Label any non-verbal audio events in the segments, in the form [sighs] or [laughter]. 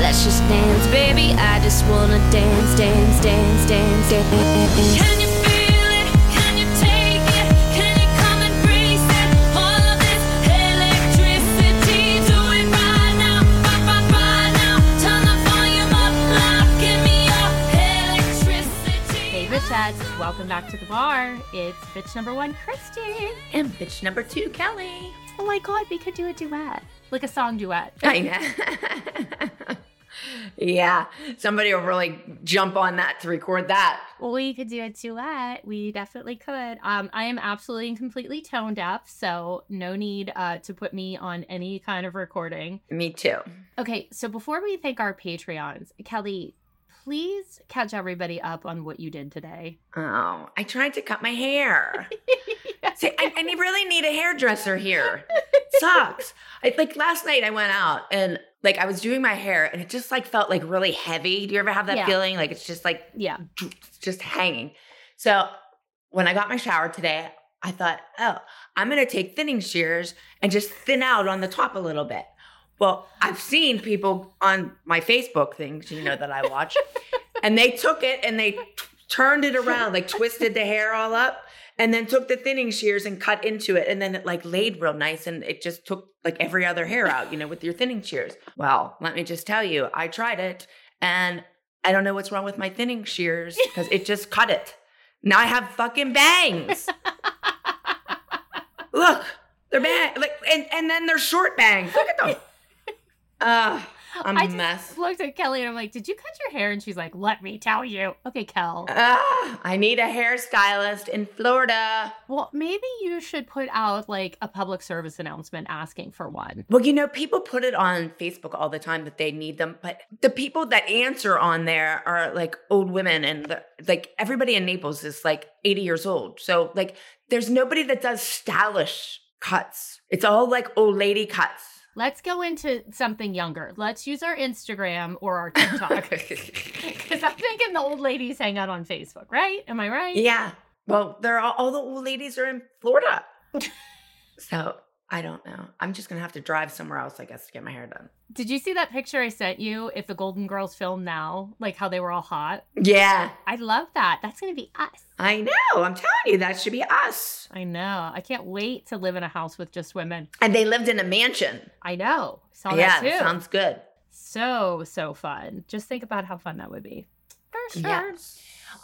Let's just dance, baby. I just wanna dance, dance, dance, dance, dance. Can you feel it? Can you take it? Can you come and breathe it? All of this electricity, do it right now, right, right, right now. Turn the volume up, loud, give me your electricity. Hey, Bichettes, welcome back to the bar. bar. It's bitch number one, Christi. And bitch number two, Kelly. Oh my God, we could do a duet, like a song duet. I know. [laughs] yeah, somebody will really jump on that to record that. We could do a duet. We definitely could. Um, I am absolutely and completely tone deaf, so no need uh, to put me on any kind of recording. Me too. Okay, so before we thank our Patreons, Kelly, please catch everybody up on what you did today. Oh, I tried to cut my hair. [laughs] See, I, I really need a hairdresser here. Sucks. I, like last night, I went out and like I was doing my hair, and it just like felt like really heavy. Do you ever have that Yeah. feeling? Like it's just like Yeah. just hanging. So when I got my shower today, I thought, oh, I'm gonna take thinning shears and just thin out on the top a little bit. Well, I've seen people on my Facebook things, you know, that I watch, [laughs] and they took it and they t- turned it around, like twisted the hair all up, and then took the thinning shears and cut into it, and then it like laid real nice, and it just took like every other hair out, you know, with your thinning shears. Well, let me just tell you, I tried it, and I don't know what's wrong with my thinning shears because it just cut it. Now I have fucking bangs. [laughs] Look, they're bang like, and and then they're short bangs. Look at them. Uh, I'm I a just mess. looked at Kelly and I'm like, "Did you cut your hair?" And she's like, "Let me tell you." Okay, Kel. I need a hairstylist in Florida. Well, maybe you should put out like a public service announcement asking for one. Well, you know, people put it on Facebook all the time that they need them, but the people that answer on there are like old women, and the, like everybody in Naples is like 80 years old. So, like, there's nobody that does stylish cuts. It's all like old lady cuts. Let's go into something younger. Let's use our Instagram or our TikTok. [laughs] Because I'm thinking the old ladies hang out on Facebook, right? Am I right? Yeah. Well, they're all, all the old ladies are in Florida. [laughs] so I don't know. I'm just gonna have to drive somewhere else, I guess, to get my hair done. Did you see that picture I sent you? If the Golden Girls film now, like how they were all hot. Yeah, I love that. That's gonna be us. I know. I'm telling you, that should be us. I know. I can't wait to live in a house with just women. And they lived in a mansion. I know. Saw yeah, that too. sounds good. so so fun. Just think about how fun that would be. For sure.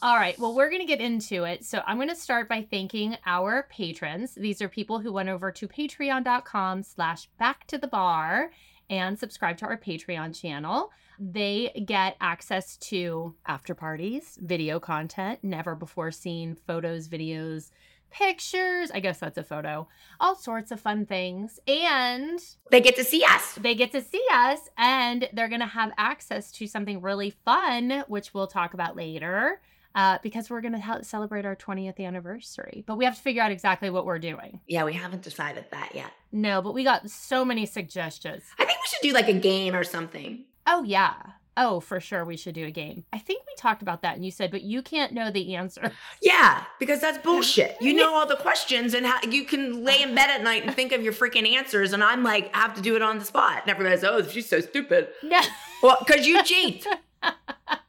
All right. Well, we're going to get into it. So I'm going to start by thanking our patrons. These are people who went over to patreon.com slash back to the bar and subscribe to our Patreon channel. They get access to after parties, video content, never before seen photos, videos, pictures. I guess that's a photo. All sorts of fun things. And They get to see us. they get to see us and they're going to have access to something really fun, which we'll talk about later. Uh, because we're going to celebrate our 20th anniversary, but we have to figure out exactly what we're doing. Yeah, we haven't decided that yet. No, but we got so many suggestions. I think we should do like a game or something. Oh, yeah. Oh, for sure, we should do a game. I think we talked about that, and you said, but you can't know the answer. [laughs] Yeah, because that's bullshit. You know all the questions and how you can lay in bed at night and think of your freaking answers, and I'm like, I have to do it on the spot. And everybody's, oh, she's so stupid. No. Well, because you cheat. [laughs]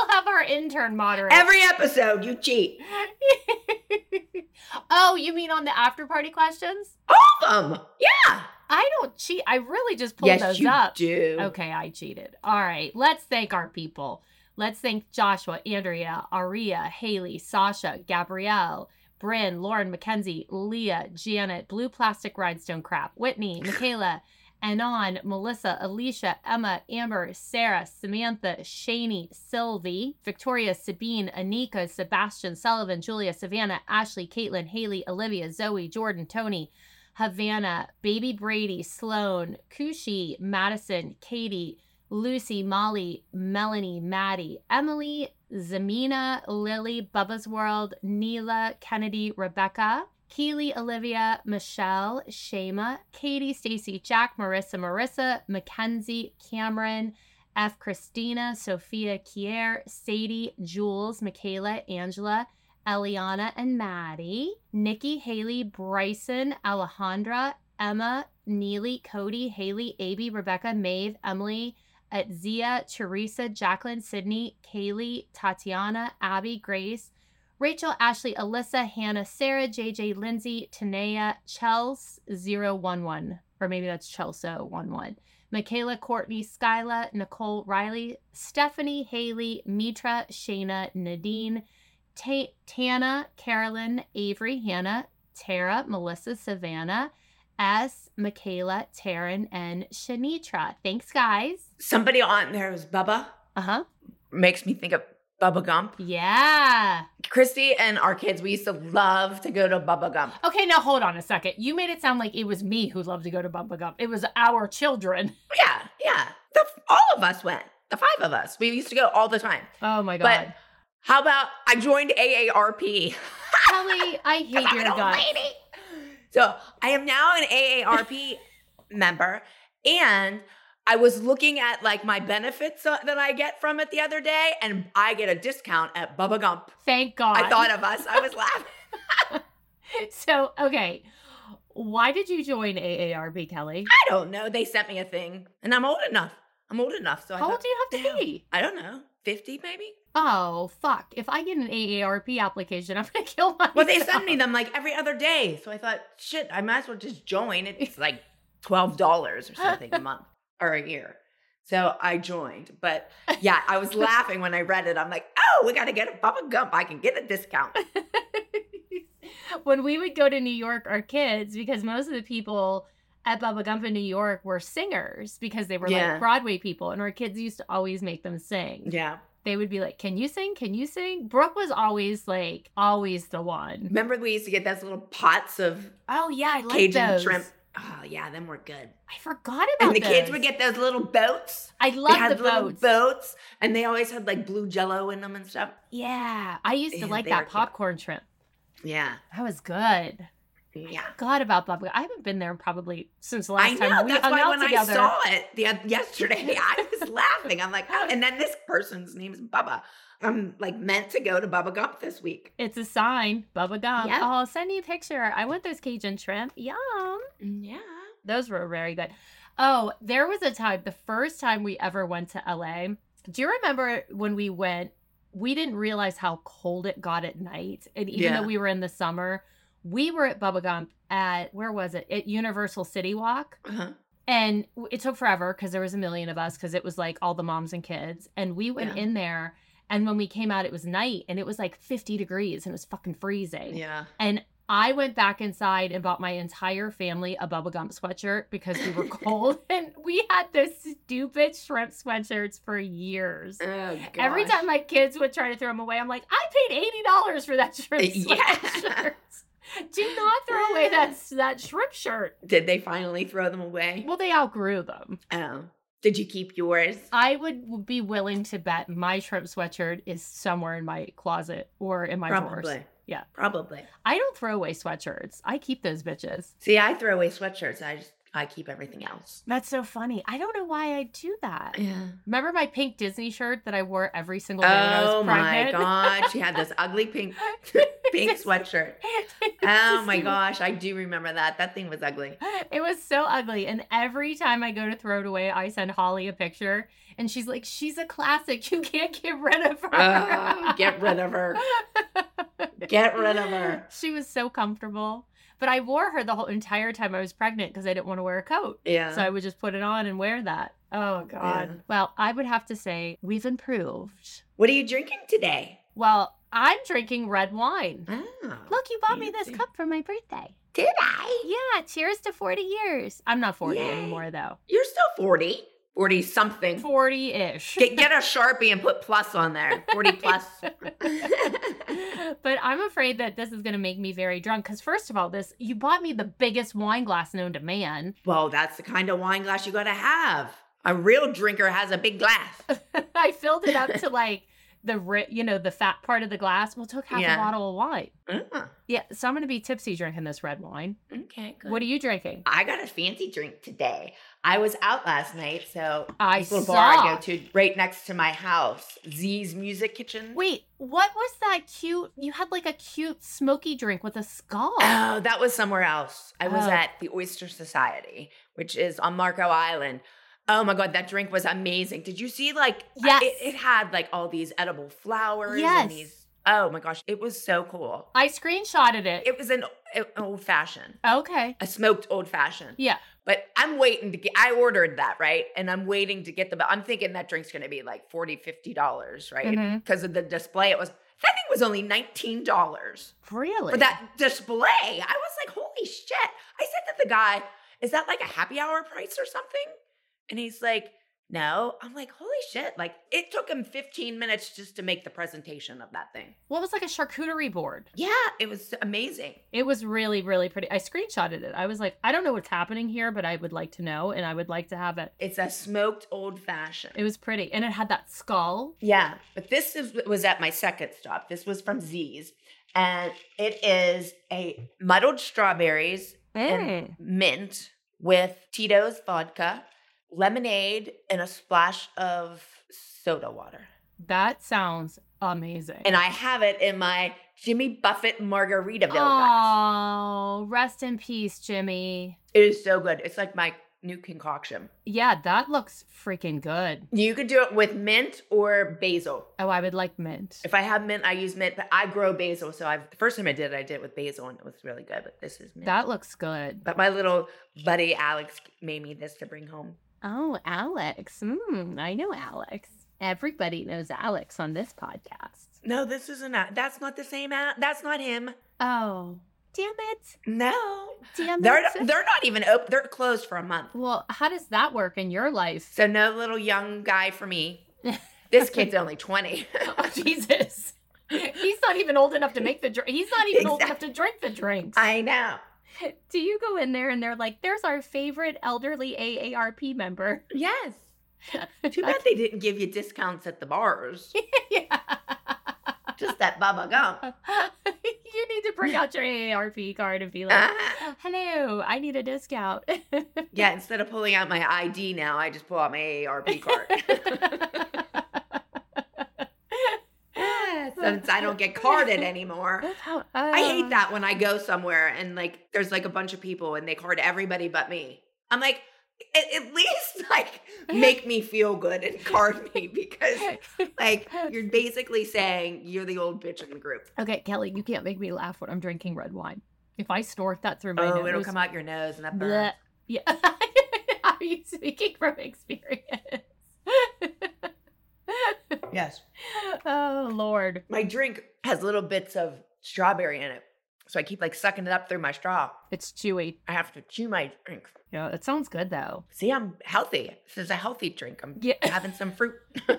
we'll have our intern moderate. Every episode, you cheat. [laughs] oh, you mean on the after party questions? All of them. Yeah. I don't cheat. I really just pulled yes, those you up. do. Okay, I cheated. All right, let's thank our people. Let's thank Joshua, Andrea, Aria, Haley, Sasha, Gabrielle, Bryn, Lauren, Mackenzie, Leah, Janet, Blue Plastic Rhinestone Crap, Whitney, Michaela, Anon, Melissa, Alicia, Emma, Amber, Sarah, Samantha, Shani, Sylvie, Victoria, Sabine, Anika, Sebastian, Sullivan, Julia, Savannah, Ashley, Caitlin, Haley, Olivia, Zoe, Jordan, Tony, Havana, Baby Brady, Sloan, Kushi, Madison, Katie, Lucy, Molly, Melanie, Maddie, Emily, Zamina, Lily, Bubba's World, Neela, Kennedy, Rebecca, Keely, Olivia, Michelle, Shema, Katie, Stacy, Jack, Marissa, Marissa, Mackenzie, Cameron, F. Christina, Sophia, Kier, Sadie, Jules, Michaela, Angela, Eliana, and Maddie, Nikki, Haley, Bryson, Alejandra, Emma, Neely, Cody, Haley, Abby, Rebecca, Maeve, Emily, Zia, Teresa, Jacqueline, Sydney, Kaylee, Tatiana, Abby, Grace, Rachel, Ashley, Alyssa, Hannah, Sarah, JJ, Lindsay, Tanea, Chels 011, or maybe that's Chelsea 11. Michaela, Courtney, Skyla, Nicole, Riley, Stephanie, Haley, Mitra, Shayna, Nadine, Ta- Tana, Carolyn, Avery, Hannah, Tara, Melissa, Savannah, S, Michaela, Taryn, and Shanitra. Thanks, guys. Somebody on there was Bubba. Uh huh. Makes me think of Bubba Gump. Yeah. Christi and our kids, we used to love to go to Bubba Gump. Okay, now hold on a second. You made it sound like it was me who loved to go to Bubba Gump. It was our children. [laughs] Yeah, yeah. The, all of us went. The five of us. We used to go all the time. Oh my God. But how about I joined AARP? Kelly, [laughs] I hate your guts. So I am now an AARP [laughs] member, and I was looking at like my benefits uh, that I get from it the other day, and I get a discount at Bubba Gump. Thank God. I thought of us. I was laughing. [laughs] [laughs] so, okay. Why did you join AARP, Kelly? I don't know. They sent me a thing, and I'm old enough. I'm old enough. So I How old do you have to be? I don't know. Fifty maybe. Oh, fuck. If I get an AARP application, I'm going [laughs] to kill myself. Well, they send me them like every other day. So I thought, shit, I might as well just join. It's like twelve dollars or something a month or a year. So I joined. But [laughs] yeah, I was laughing when I read it. I'm like, oh, we got to get a Bubba Gump. I can get a discount. [laughs] when we would go to New York, our kids, because most of the people at Bubba Gump in New York were singers because they were Yeah. like Broadway people, and our kids used to always make them sing. Yeah. They would be like, Can you sing? Can you sing? Brooke was always like, always the one. Remember we used to get those little pots of Oh, yeah, I like Cajun those. shrimp. Oh yeah, then we're good. I forgot about And the kids would get those little boats. I love They had the little boats. boats, and they always had like blue Jello in them and stuff. Yeah, I used to like that cute. popcorn shrimp. Yeah, That was good. Yeah. God about Bubba. Gump. I haven't been there probably since the I last know. time we That's hung why out when together. I saw it the, yesterday, [laughs] I was laughing. I'm like, oh, and then this person's name is Bubba. I'm like meant to go to Bubba Gump this week. It's a sign, Bubba Gump. Yeah. Oh, send me a picture. I want those Cajun shrimp. Yum. Mm, yeah. Those were very good. Oh, there was a time, the first time we ever went to LA. Do you remember when we went? We didn't realize how cold it got at night. And even Yeah. though we were in the summer, we were at Bubba Gump at, where was it? At Universal City Walk. Uh-huh. And it took forever because there was a million of us because it was like all the moms and kids. And we went Yeah. in there. And when we came out, it was night and it was like 50 degrees and it was fucking freezing. Yeah. And I went back inside and bought my entire family a Bubba Gump sweatshirt because we were [laughs] cold. and we had those stupid shrimp sweatshirts for years. Oh, Every time my kids would try to throw them away, I'm like, I paid $80 for that shrimp Yeah. sweatshirt. [laughs] Do not throw away that, that shrimp shirt. Did they finally throw them away? Well, they outgrew them. Oh. Did you keep yours? I would be willing to bet my shrimp sweatshirt is somewhere in my closet or in my drawers. Yeah. Probably. I don't throw away sweatshirts. I keep those bitches. See, I throw away sweatshirts. I just I keep everything else. That's so funny. I don't know why I do that. Yeah. Remember my pink Disney shirt that I wore every single day when I was Oh my pregnant? god, she had this ugly [laughs] pink pink [laughs] sweatshirt. [laughs] Oh my gosh, I do remember that. That thing was ugly. It was so ugly. And every time I go to throw it away, I send Holly a picture and she's like, she's a classic. You can't get rid of her. Oh, get rid of her. Get rid of her. She was so comfortable. But I wore her the whole entire time I was pregnant because I didn't want to wear a coat. Yeah. So I would just put it on and wear that. Oh, God. Yeah. Well, I would have to say we've improved. What are you drinking today? Well, I'm drinking red wine. Oh, Look, you bought me this cup for my birthday. Did I? Yeah, cheers to 40 years. I'm not 40 Yay. anymore, though. You're still 40. 40 something. 40 ish. Get, get a Sharpie and put plus on there. 40 plus. [laughs] but I'm afraid that this is going to make me very drunk because, first of all, this you bought me the biggest wine glass known to man. well, that's the kind of wine glass you got to have. A real drinker has a big glass. [laughs] I filled it up to like the ri- you know the fat part of the glass. Well, took half Yeah. a bottle of wine. Ah, Yeah, so I'm going to be tipsy drinking this red wine. okay, good. What are you drinking? I got a fancy drink today. I was out last night, so I this little saw. bar I go to right next to my house, Z's Music Kitchen. Wait, what was that cute? You had like a cute smoky drink with a skull. Oh, that was somewhere else. I was Oh. at the Oyster Society, which is on Marco Island. Oh my god, that drink was amazing. Did you see like Yes. it, it had like all these edible flowers Yes. and these Oh my gosh, it was so cool. I screenshotted it. It was an, an old fashioned, okay. a smoked old fashioned. Yeah. But I'm waiting to get, I ordered that, right? And I'm waiting to get the, I'm thinking that drink's going to be like 40 $50, right? Mhm. Because of the display. It was That thing was only nineteen dollars Really? for that display. I was like, holy shit! I said to the guy, "Is that like a happy hour price or something?" And he's like, "No." I'm like, holy shit! Like it took him 15 minutes just to make the presentation of that thing. Well, was like a charcuterie board. Yeah, it was amazing. It was really, really pretty. I screenshotted it. I was like, I don't know what's happening here, but I would like to know, and I would like to have it. It's a smoked old fashioned. It was pretty, and it had that skull. Yeah, but this is, was at my second stop. This was from Z's, and it is a muddled strawberries and mint with Tito's vodka, lemonade, and a splash of soda water. That sounds amazing. And I have it in my Jimmy Buffett Margaritaville glass. oh, rest in peace, Jimmy. It is so good. It's like my new concoction. Yeah, that looks freaking good. You could do it with mint or basil. Oh, I would like mint. If I have mint, I use mint, but I grow basil. So I've the first time I did it, I did it with basil and it was really good. But this is mint. That looks good. but my little buddy Alex made me this to bring home. Oh, Alex. Mm, I know Alex. Everybody knows Alex on this podcast. No, this isn't that. That's not the same. Al- That's not him. Oh, damn it. No, Damn they're it. they're not even open. They're closed for a month. well, how does that work in your life? So no little young guy for me. [laughs] This kid's only twenty. oh, Jesus. He's not even old enough to make the drink. He's not even old enough to drink the drinks. I know. [laughs] Do you go in there and they're like, there's our favorite elderly AARP member? Yes. [laughs] Too bad they didn't give you discounts at the bars. [laughs] yeah. Just that Bubba Gump. you need to bring out your AARP card and be like, Ah. hello, I need a discount. Yeah, instead of pulling out my ID now, I just pull out my AARP card. Since I don't get carded anymore. [laughs] I uh. hate that when I go somewhere and like there's like a bunch of people and they card everybody but me. I'm like, at, least [laughs] like make me feel good and card [laughs] me because like you're basically saying you're the old bitch in the group. Okay, Kelly, you can't make me laugh when I'm drinking red wine. If I snort that through my Oh, nose, it'll come out your nose and that bleh. burns. Yeah. Are you speaking from experience? Yes. [laughs] oh Lord. My drink has little bits of strawberry in it. So I keep like sucking it up through my straw. It's chewy. I have to chew my drink. Yeah, it sounds good though. See, I'm healthy. This is a healthy drink. I'm Yeah. [laughs] having some fruit. [laughs]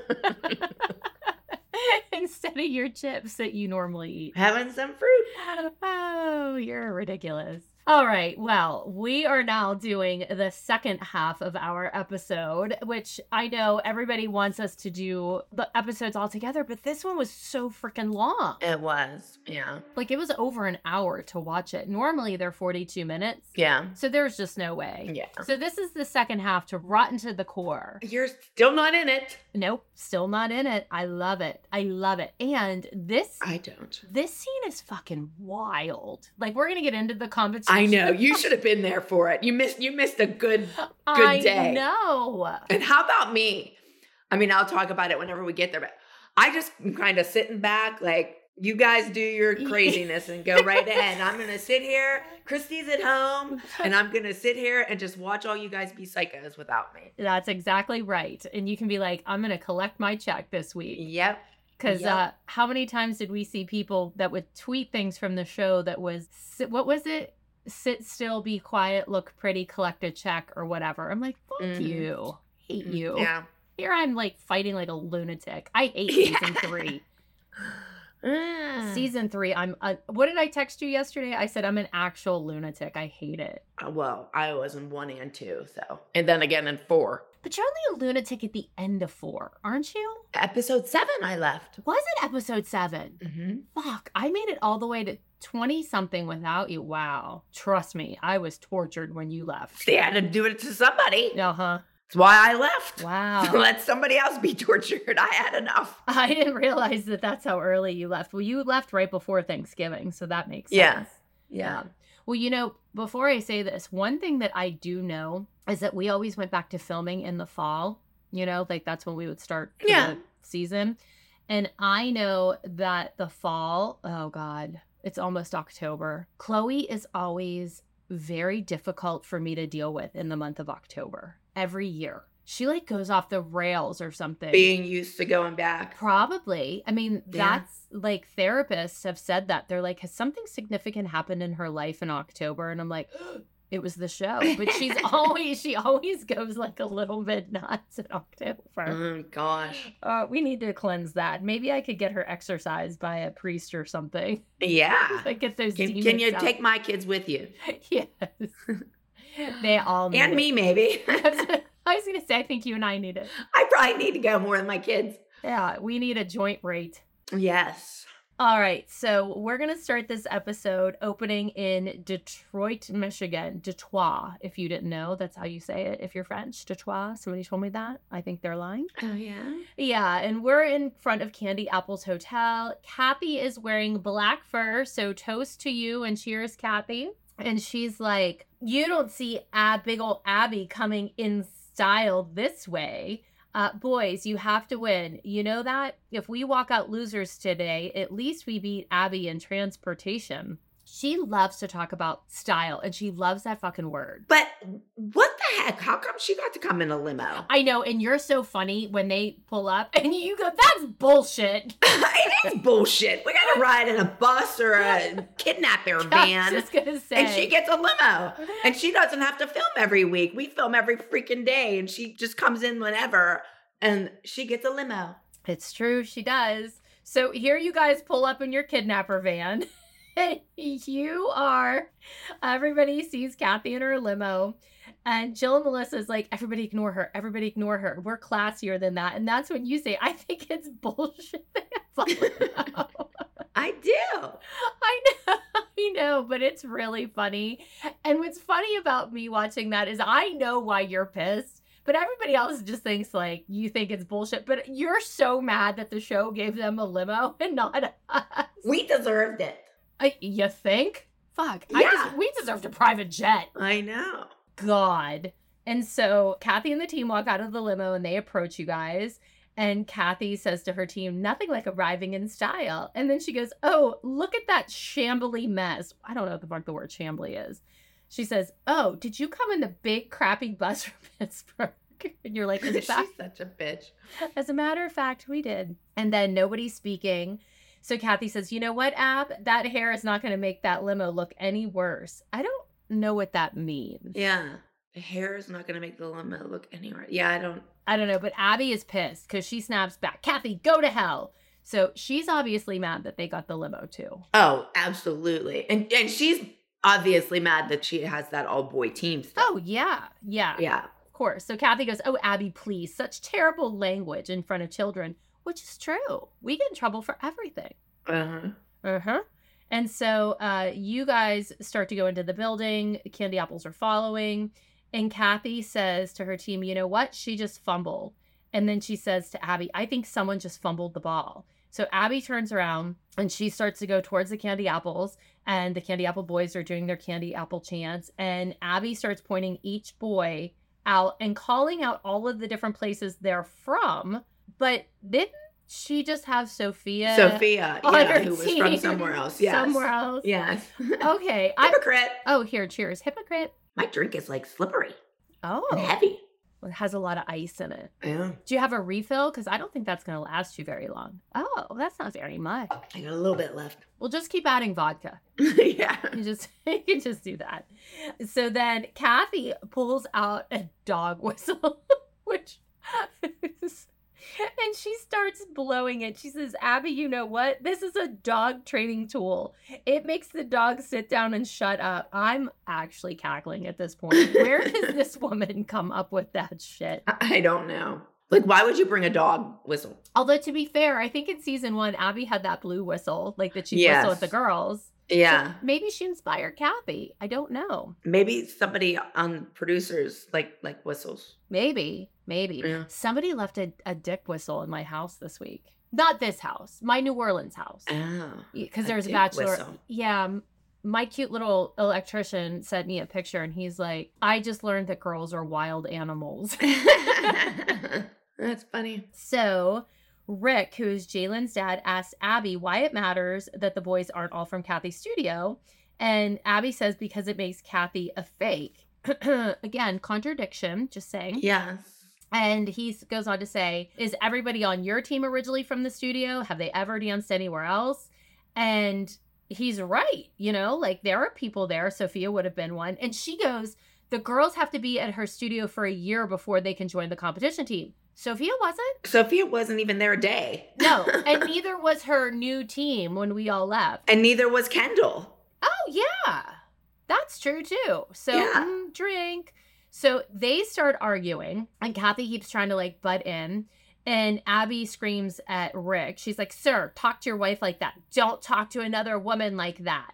Instead of your chips that you normally eat. having some fruit. Oh, you're ridiculous. All right. Well, we are now doing the second half of our episode, which I know everybody wants us to do the episodes all together, but this one was so freaking long. It was. Yeah. Like it was over an hour to watch it. Normally they're 42 minutes. Yeah. So there's just no way. Yeah. So this is the second half to Rotten to the Core. You're still not in it. Nope, still not in it. I love it. I love it. And this I don't. this scene is fucking wild. Like we're gonna get into the competition. I know. You should have been there for it. You missed you missed a good I day. I know. And how about me? I mean, I'll talk about it whenever we get there, but I just am kind of sitting back, like, you guys do your [laughs] craziness and go right ahead. I'm going to sit here. Christi's at home, and I'm going to sit here and just watch all you guys be psychos without me. That's exactly right. And you can be like, I'm gonna collect my check this week. Yep. Because Yep. uh, how many times did we see people that would tweet things from the show that was what was it? Sit still, be quiet, look pretty, collect a check or whatever. I'm like, fuck Mhm. you, hate you. Yeah. Here I'm like fighting like a lunatic. I hate [laughs] Yeah. season three. Mm. Season three, I'm. Uh, what did I text you yesterday? I said I'm an actual lunatic. I hate it. Uh, Well, I was in one and two, so. And then again in four. But you're only a lunatic at the end of four, aren't you? Episode seven, I left. Was it episode seven? Mm-hmm. Fuck, I made it all the way to 20 something without you. Wow. Trust me, I was tortured when you left. They had to do it to somebody. Uh huh. That's why I left. Wow. [laughs] Let somebody else be tortured. I had enough. [laughs] I didn't realize that that's how early you left. Well, you left right before Thanksgiving, so that makes sense. Yeah. Yeah. Well, you know, before I say this, one thing that I do know is that we always went back to filming in the fall. You know, like that's when we would start Yeah. the season. And I know that the fall, oh God, it's almost October. Chloe is always very difficult for me to deal with in the month of October every year. she like goes off the rails or something. Being used to going back. Probably. I mean, Yeah. that's like therapists have said that. They're like, has something significant happened in her life in October? And I'm like, it was the show. But she's [laughs] always, she always goes like a little bit nuts in October. Oh gosh. Uh, we need to cleanse that. Maybe I could get her exorcised by a priest or something. Yeah. [laughs] like get those Can, demons can you out. take my kids with you? [laughs] yes. they all need And it. me, maybe. I was gonna say, I think you and I need it. I probably need to go more than my kids. Yeah, we need a joint rate. Yes. All right, so we're gonna start this episode opening in Detroit, Michigan. Detroit, if you didn't know, that's how you say it if you're French. Detroit. Somebody told me that. I think they're lying. Oh yeah. Yeah, and we're in front of Candy Apple's hotel. Cathy is wearing black fur, so toast to you and cheers, Cathy. And she's like, You don't see Ab- big old Abby coming in style this way. Uh, boys, you have to win. You know that? If we walk out losers today, at least we beat Abby in transportation. She loves to talk about style and she loves that fucking word. But what the heck? How come she got to come in a limo? I know, and you're so funny when they pull up [laughs] and you go, That's bullshit. [laughs] it is bullshit. We gotta ride in a bus or a kidnapper [laughs] I was van. just gonna say. And she gets a limo. And she doesn't have to film every week. We film every freaking day. And she just comes in whenever. And she gets a limo. It's true, she does. So here you guys pull up in your kidnapper van. you are, everybody sees Cathy in her limo. And Jill and Melissa is like, everybody ignore her. Everybody ignore her. We're classier than that. And that's when you say, I think it's [laughs] bullshit. They have a limo." I do. I know, [laughs] I know, but it's really funny. And what's funny about me watching that is I know why you're pissed, but everybody else just thinks like you think it's bullshit. But you're so mad that the show gave them a limo [laughs] and not us. We deserved it. I, you think? Fuck, I Yeah. just, we deserved a private jet. I know. God. And so Cathy and the team walk out of the limo and they approach you guys. And Cathy says to her team, nothing like arriving in style. And then she goes, Oh, look at that shambly mess. I don't know what the fuck the word shambly is. She says, Oh, did you come in the big crappy bus [laughs] from Pittsburgh? And you're like, She's such a bitch. as a matter of fact, we did. And then nobody's speaking. So Cathy says, You know what, Ab? That hair is not going to make that limo look any worse. I don't know what that means. Yeah. The hair is not going to make the limo look anywhere. Yeah, I don't. I don't know, but Abby is pissed because she snaps back. Cathy, go to hell. So she's obviously mad that they got the limo too. Oh, absolutely. And and she's obviously mad that she has that all boy team stuff. Oh, yeah. Yeah. yeah. Of course. So Cathy goes, Oh, Abby, please. Such terrible language in front of children, which is true. We get in trouble for everything. Uh-huh. Uh huh. And so uh, you guys start to go into the building. Candy apples are following. And Cathy says to her team, You know what? She just fumbled. And then she says to Abby, I think someone just fumbled the ball. So Abby turns around and she starts to go towards the candy apples. And the candy apple boys are doing their candy apple chants. And Abby starts pointing each boy out and calling out all of the different places they're from. But didn't she just have Sophia? Sophia, yeah, who was from somewhere else. [laughs] Yes. Somewhere else. Yes. [laughs] Okay. I, Hypocrite. oh, here, cheers. Hypocrite. My drink is like slippery Oh, and heavy. it has a lot of ice in it. Yeah. Do you have a refill? Because I don't think that's going to last you very long. Oh, that's not very much. I got a little bit left. We'll just keep adding vodka. [laughs] yeah. You just you can just do that. So then Cathy pulls out a dog whistle, which is, and she starts blowing it. She says, Abby, you know what? This is a dog training tool. It makes the dog sit down and shut up. I'm actually cackling at this point. Where does [laughs] this woman come up with that shit? I don't know. Like, why would you bring a dog whistle? Although to be fair, I think in season one, Abby had that blue whistle, like that she Yes. whistled at the girls. Yeah. So maybe she inspired Cathy. I don't know. Maybe somebody on producers like like whistles. Maybe, maybe. Yeah. Somebody left a, a dick whistle in my house this week. Not this house, my New Orleans house. Ah, oh. Because a there's a bachelor. whistle. Yeah. My cute little electrician sent me a picture and he's like, I just learned that girls are wild animals. [laughs] That's funny. so Rick, who is Jalen's dad, asked Abby why it matters that the boys aren't all from Cathy's studio. And Abby says because it makes Cathy a fake. [clears throat] Again, contradiction, just saying. Yes. And he goes on to say, Is everybody on your team originally from the studio? Have they ever danced anywhere else? And he's right. You know, like there are people there. Sophia would have been one. And she goes, The girls have to be at her studio for a year before they can join the competition team. Sophia wasn't. Sophia wasn't even there a day. No. [laughs] and neither was her new team when we all left. and neither was Kendall. Oh yeah, that's true too. So Yeah. mm, drink. So they start arguing, and Cathy keeps trying to like butt in. And Abby screams at Rick. She's like, Sir, talk to your wife like that. Don't talk to another woman like that.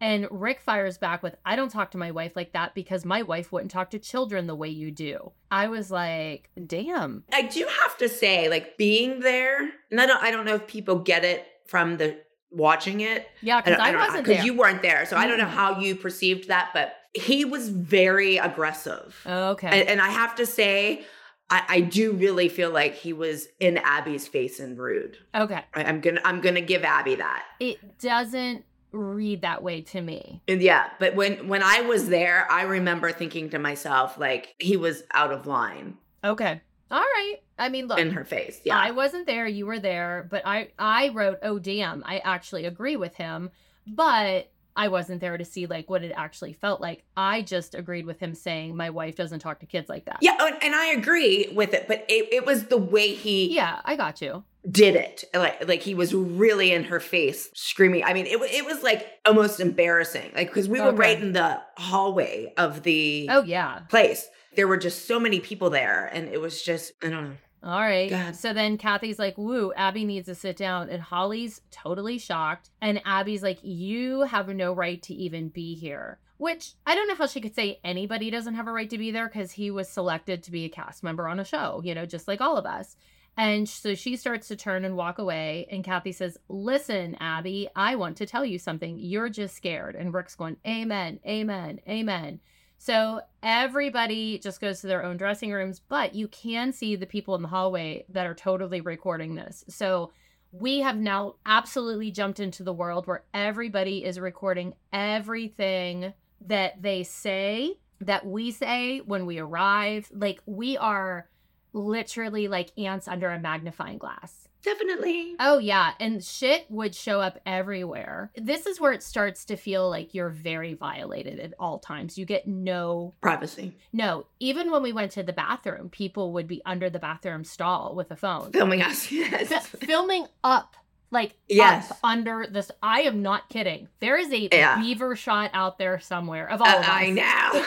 And Rick fires back with, I don't talk to my wife like that because my wife wouldn't talk to children the way you do. I was like, damn. I do have to say, like being there, and I don't, I don't know if people get it from the watching it. Yeah, because I, wasn't there. because you weren't there, so I don't know how you perceived that, but he was very aggressive, oh, okay. and, and I have to say, I, I do really feel like he was in Abby's face and rude. okay. I, I'm gonna, I'm gonna give Abby that. It doesn't read that way to me. And yeah, but when when I was there, I remember thinking to myself, like he was out of line Okay. All right. I mean, look. in her face. Yeah, I wasn't there, you were there, but I I wrote, "Oh damn, I actually agree with him." But I wasn't there to see like what it actually felt like. I just agreed with him saying my wife doesn't talk to kids like that. yeah, and, I agree with it, but it, it was the way he Yeah, I got you. did it. Like like he was really in her face, screaming. I mean, it it was like almost embarrassing. Like because we were Okay. right in the hallway of the Oh yeah. place. There were just so many people there, and it was just I don't know. All right. So then Cathy's like, woo, Abby needs to sit down. And Holly's totally shocked. And Abby's like, you have no right to even be here. Which I don't know how she could say anybody doesn't have a right to be there because he was selected to be a cast member on a show, you know, just like all of us. And so she starts to turn and walk away. And Cathy says, Listen, Abby, I want to tell you something. You're just scared. And Rick's going, Amen, amen, amen. So everybody just goes to their own dressing rooms, but you can see the people in the hallway that are totally recording this. So we have now absolutely jumped into the world where everybody is recording everything that they say, that we say when we arrive. Like we are literally like ants under a magnifying glass. Definitely. Oh yeah, and shit would show up everywhere. This is where it starts to feel like you're very violated at all times. You get no Privacy. no, even when we went to the bathroom, people would be under the bathroom stall with a phone. Filming us. [laughs] Yes. Fi- filming up like Yes. up under this I am not kidding. There is a Yeah. beaver shot out there somewhere of all Uh, of us. I know.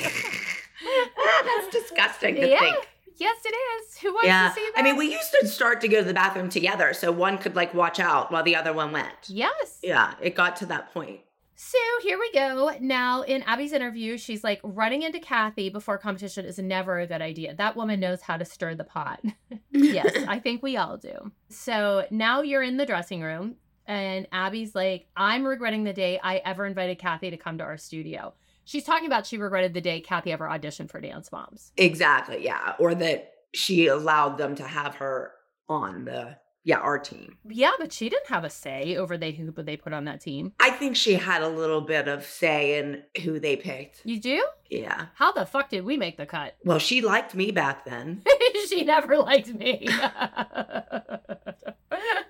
[laughs] [laughs] That's disgusting to yeah. think. Yes, it is. [laughs] Who wants Yeah. to see that? I mean, we used to start to go to the bathroom together so one could like watch out while the other one went. Yes. Yeah, it got to that point. So here we go. Now, in Abby's interview, she's like, running into Cathy before competition is never a good idea. That woman knows how to stir the pot. [laughs] yes, I [laughs] think we all do. So now you're in the dressing room, and Abby's like, I'm regretting the day I ever invited Cathy to come to our studio. She's talking about she regretted the day Cathy ever auditioned for Dance Moms. Exactly. Yeah. Or that she allowed them to have her on the yeah our team. Yeah, but she didn't have a say over they who they put on that team. I think she had a little bit of say in who they picked. You do? Yeah. How the fuck did we make the cut? Well, she liked me back then. [laughs] she never liked me. [laughs]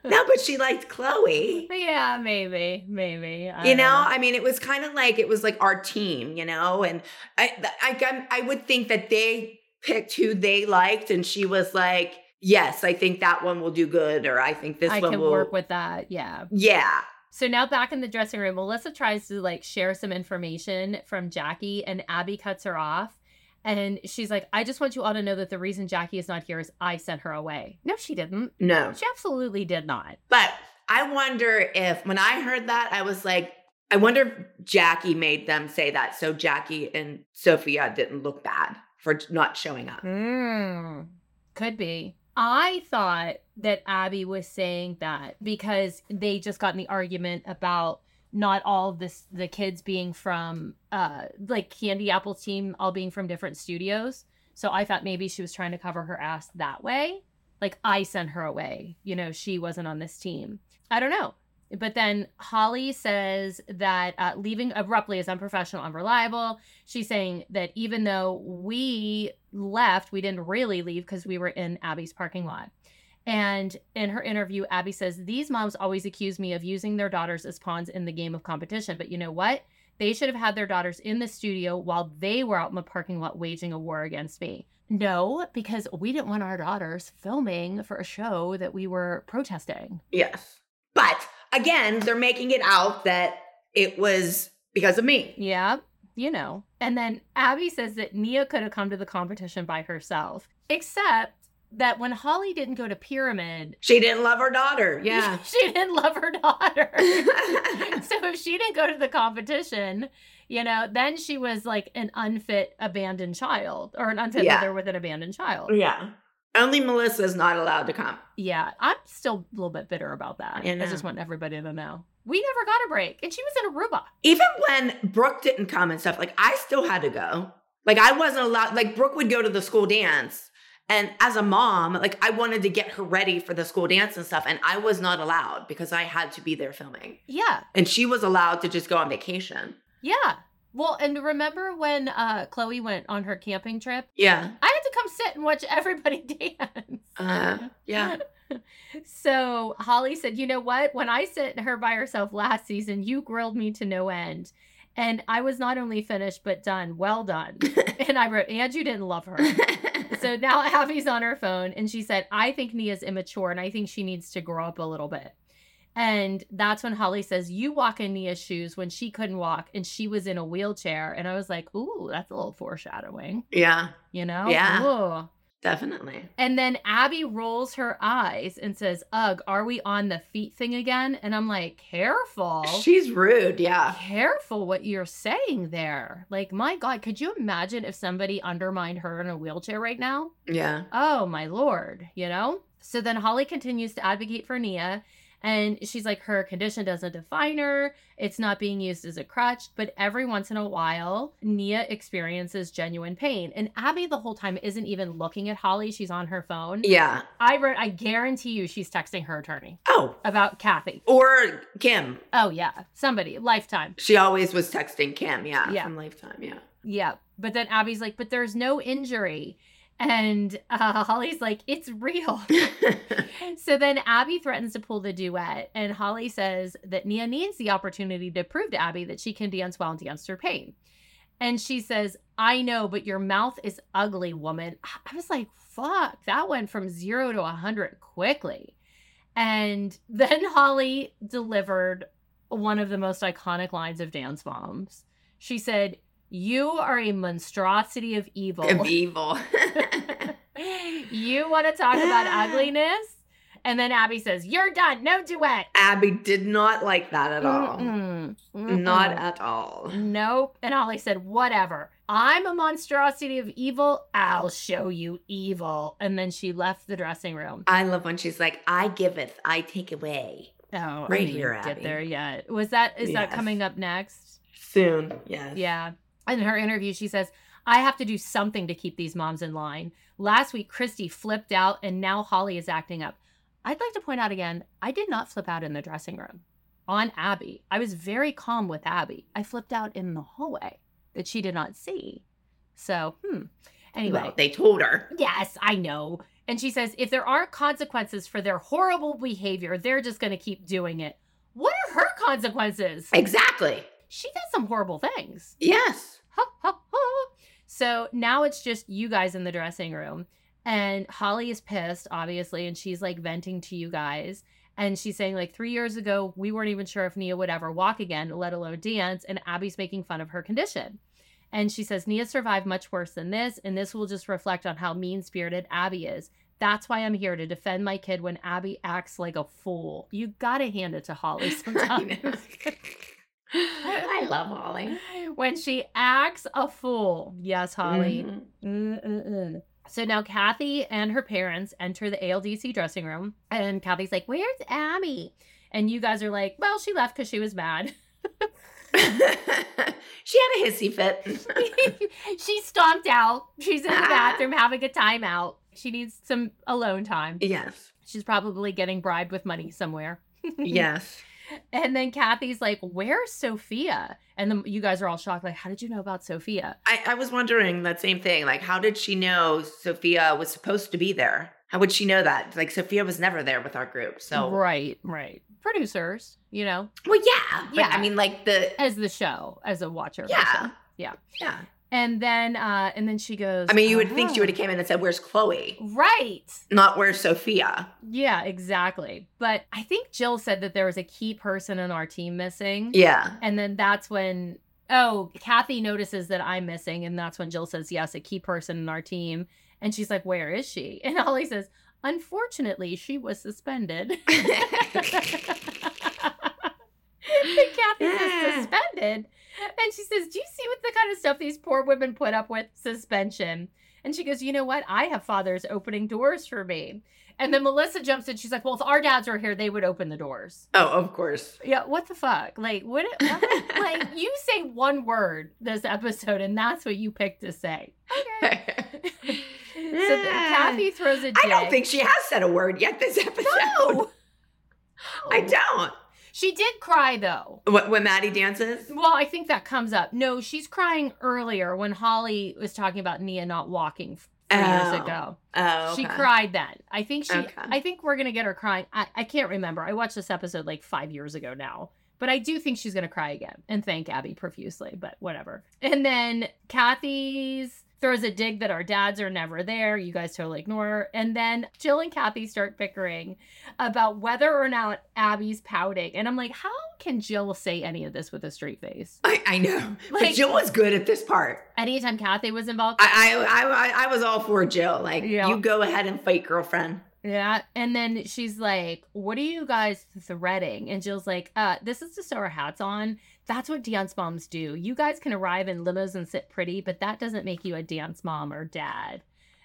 No, but she liked Chloe. Yeah, maybe, maybe. I you don't know, I mean, it was kind of like it was like our team, you know, and I, I, I would think that they picked who they liked, and she was like, "Yes, I think that one will do good," or "I think this I one can will." work with that. Yeah. yeah, So now back in the dressing room, Melissa tries to like share some information from Jackie, and Abby cuts her off. And she's like, I just want you all to know that the reason Jackie is not here is I sent her away. No, she didn't. no, She absolutely did not. but I wonder if when I heard that, I was like, I wonder if Jackie made them say that so Jackie and Sophia didn't look bad for not showing up. Mm, could be. I thought that Abby was saying that because they just got in the argument about not all of this the kids being from uh like Candy Apple's team all being from different studios. So I thought maybe she was trying to cover her ass that way. Like I sent her away. You know, she wasn't on this team. I don't know. But then Holly says that uh, leaving abruptly is unprofessional, unreliable. She's saying that even though we left, we didn't really leave because we were in Abby's parking lot. And in her interview, Abby says, These moms always accuse me of using their daughters as pawns in the game of competition. But you know what? They should have had their daughters in the studio while they were out in the parking lot waging a war against me. No, because we didn't want our daughters filming for a show that we were protesting. Yes. But again, they're making it out that it was because of me. Yeah, you know. And then Abby says that Nia could have come to the competition by herself, except that when Holly didn't go to Pyramid, She didn't love her daughter. [laughs] Yeah. she didn't love her daughter. [laughs] so if she didn't go to the competition, you know, then she was like an unfit abandoned child or an unfit Yeah. mother with an abandoned child. yeah. Only Melissa is not allowed to come. Yeah, I'm still a little bit bitter about that. I I, just want everybody to know. We never got a break, and she was in Aruba. Even when Brooke didn't come and stuff, like I still had to go. Like I wasn't allowed, like Brooke would go to the school dance. And as a mom, like I wanted to get her ready for the school dance and stuff. And I was not allowed because I had to be there filming. Yeah, And she was allowed to just go on vacation. yeah. Well, and remember when uh Chloe went on her camping trip? Yeah. I had to come sit and watch [laughs] everybody dance. Uh, yeah. [laughs] So Holly said, You know what? When I sent her by herself last season, you grilled me to no end. And I was not only finished, but done. Well done. [laughs] and I wrote, And you didn't love her. So now Abby's on her phone and she said, I think Nia's immature and I think she needs to grow up a little bit. And that's when Holly says, You walk in Nia's shoes when she couldn't walk and she was in a wheelchair. And I was like, Ooh, that's a little foreshadowing, yeah. you know? Yeah. Ooh. Definitely. And then Abby rolls her eyes and says, Ugh, are we on the feet thing again? And I'm like, Careful. She's rude. Yeah. Careful what you're saying there. Like, my God, could you imagine if somebody undermined her in a wheelchair right now? Yeah. Oh, my Lord, you know? So then Holly continues to advocate for Nia. And she's like, her condition doesn't define her. It's not being used as a crutch. But every once in a while, Nia experiences genuine pain. And Abby, the whole time, isn't even looking at Holly. She's on her phone. Yeah. I wrote, I guarantee you she's texting her attorney Oh. about Cathy. Or Kim. Oh, yeah. Somebody, lifetime. She always was texting Kim. Yeah. Yeah. From Lifetime. Yeah. Yeah. But then Abby's like, but there's no injury. And uh, Holly's like, it's real. [laughs] so then Abby threatens to pull the duet, and Holly says that Nia needs the opportunity to prove to Abby that she can dance well and dance through pain. And she says, I know, but your mouth is ugly, woman. I was like, fuck, that went from zero to a 100 quickly. And then Holly delivered one of the most iconic lines of Dance Moms. She said, You are a monstrosity of evil. of evil. [laughs] you want to talk about [gasps] ugliness? And then Abby says, You're done. No duet. Abby did not like that at all. Mm-mm. Mm-mm. Not at all. Nope. And Holly said, Whatever. I'm a monstrosity of evil. I'll show you evil. And then she left the dressing room. I love when she's like, I giveth, I take away. Oh, I Right didn't here, get Abby. there yet. Was that, is that coming up next? Soon. Yes. Yeah. In her interview, she says, I have to do something to keep these moms in line. Last week, Christi flipped out, and now Holly is acting up. I'd like to point out again, I did not flip out in the dressing room on Abby. I was very calm with Abby. I flipped out in the hallway that she did not see. So, hmm. Anyway. Well, they told her. Yes, I know. And she says, if there aren't consequences for their horrible behavior, they're just going to keep doing it. What are her consequences? Exactly. She does some horrible things. Yes. Ha, ha, ha. So now it's just you guys in the dressing room. And Holly is pissed, obviously, and she's like venting to you guys. And she's saying, like, three years ago, we weren't even sure if Nia would ever walk again, let alone dance. And Abby's making fun of her condition. And she says, Nia survived much worse than this. And this will just reflect on how mean spirited Abby is. That's why I'm here to defend my kid when Abby acts like a fool. You gotta hand it to Holly [laughs] sometimes. [laughs] I love Holly. when she acts a fool. Yes, Holly. Mhm. Mm-mm-mm. So now Cathy and her parents enter the ALDC dressing room, and Cathy's like, Where's Abby? And you guys are like, Well, she left because she was mad. [laughs] she had a hissy fit. [laughs] she stomped out. She's in the [laughs] bathroom having a timeout. She needs some alone time. yes. She's probably getting bribed with money somewhere. Yes. And then Cathy's like, Where's Sophia? And then you guys are all shocked, like, How did you know about Sophia? I, I was wondering that same thing. Like, how did she know Sophia was supposed to be there? How would she know that? Like, Sophia was never there with our group. So, Right, right. Producers, you know, well, yeah. But, Yeah. I mean, like, the, as the show, as a watcher. Yeah. Yeah. yeah. And then uh and then she goes, I mean, you would think she "Oh." would have came in and said, Where's Chloe? Right. Not where's Sophia. Yeah, exactly. But I think Jill said that there was a key person in our team missing. Yeah. And then that's when oh, Cathy notices that I'm missing, and that's when Jill says, Yes, a key person in our team. And she's like, Where is she? [laughs] And Holly says, Unfortunately, she was suspended. [laughs] [laughs] Cathy Yeah. suspended. And she says, Do you see what the kind of stuff these poor women put up with? Suspension. And she goes, You know what? I have fathers opening doors for me. And then Melissa jumps in. She's like, Well, if our dads were here, they would open the doors. Oh, of course. Yeah, what the fuck? Like, what? what [laughs] like, you say one word this episode, and that's what you pick to say. Okay. [laughs] so [laughs] the, Cathy throws a I don't think she has said a word yet this episode. No. I oh. don't. She did cry though. What, when Maddie dances? Well, I think that comes up. No, she's crying earlier when Holly was talking about Nia not walking three Oh. years ago. Oh, She cried then. I think she. Okay. I think we're gonna get her crying. I, I can't remember. I watched this episode like five years ago now, but I do think she's gonna cry again and thank Abby profusely. But whatever. And then Cathy's throws a dig that our dads are never there. You guys totally ignore her. And then Jill and Cathy start bickering about whether or not Abby's pouting. And I'm like, how can Jill say any of this with a straight face? I, I know. but Jill was good at this part. Anytime Cathy was involved, I, I, I, I was all for Jill. Like, Yeah. you go ahead and fight, girlfriend. Yeah. And then she's like, What are you guys threading? And Jill's like, uh, this is to sew our hats on. That's what dance moms do. You guys can arrive in limos and sit pretty, but that doesn't make you a dance mom or dad.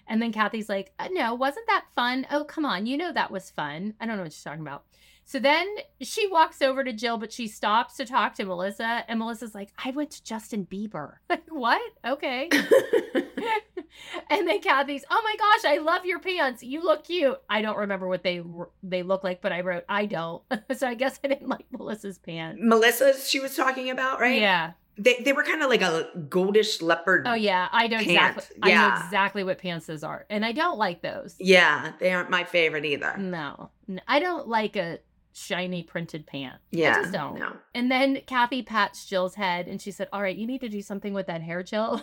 And then Cathy's like, uh, No, wasn't that fun? Oh, come on. You know that was fun. I don't know what she's talking about. So then she walks over to Jill, but she stops to talk to Melissa. And Melissa's like, I went to Justin Bieber. [laughs] Like, what? Okay. [laughs] [laughs] [laughs] and then Cathy's, oh my gosh, I love your pants. You look cute. I don't remember what they they look like, but I wrote I don't. [laughs] so I guess I didn't like Melissa's pants. Melissa's she was talking about, right? Yeah. They, they were kind of like a goldish leopard. Oh yeah, I know Pant, exactly. I know exactly what pants those are, and I don't like those. Yeah, they aren't my favorite either. No, I don't like a shiny printed pant. Yeah. I just don't. No. And then Cathy pats Jill's head, and she said, "All right, you need to do something with that hair, Jill."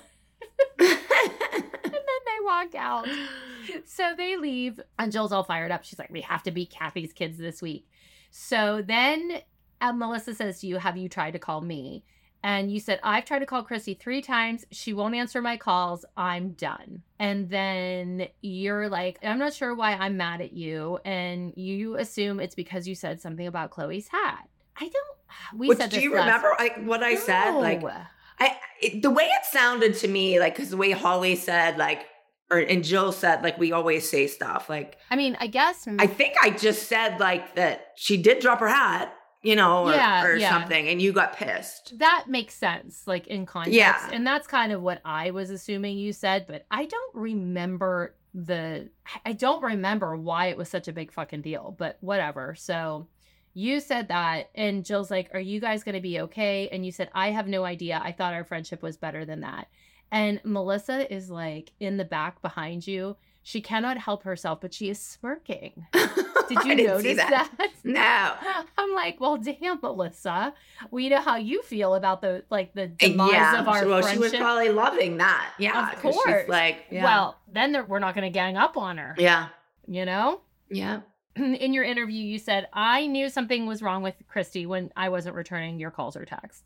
[laughs] and then they walk out. [gasps] So they leave, and Jill's all fired up. She's like, "We have to beat Cathy's kids this week." So then uh, Melissa says to you, "Have you tried to call me?" And you said, "I've tried to call Christi three times. She won't answer my calls. I'm done." And then you're like, "I'm not sure why I'm mad at you," and you assume it's because you said something about Chloe's hat. I don't. [sighs] We Which, said do you last- remember like what I said? Like I it, the way it sounded to me, like because the way Holly said, like or and Jill said, like we always say stuff. Like I mean, I guess I think I just said like that she did drop her hat, you know, or, Yeah, or yeah. something, and you got pissed. that makes sense, like in context. Yeah. And that's kind of what I was assuming you said, but I don't remember the I don't remember why it was such a big fucking deal, but whatever. So you said that and Jill's like, "Are you guys going to be okay?" And you said, "I have no idea. I thought our friendship was better than that." And Melissa is like in the back behind you. She cannot help herself, but she is smirking. [laughs] Did you notice that? [laughs] No. [laughs] I'm like, well, damn, Melissa. We know how you feel about the like the uh, demise yeah. of our well, friendship. she was probably loving that. Yeah. Of course. like, yeah. Well, then we're not going to gang up on her. yeah. You know. Yeah. [clears throat] In your interview, you said I knew something was wrong with Christi when I wasn't returning your calls or texts.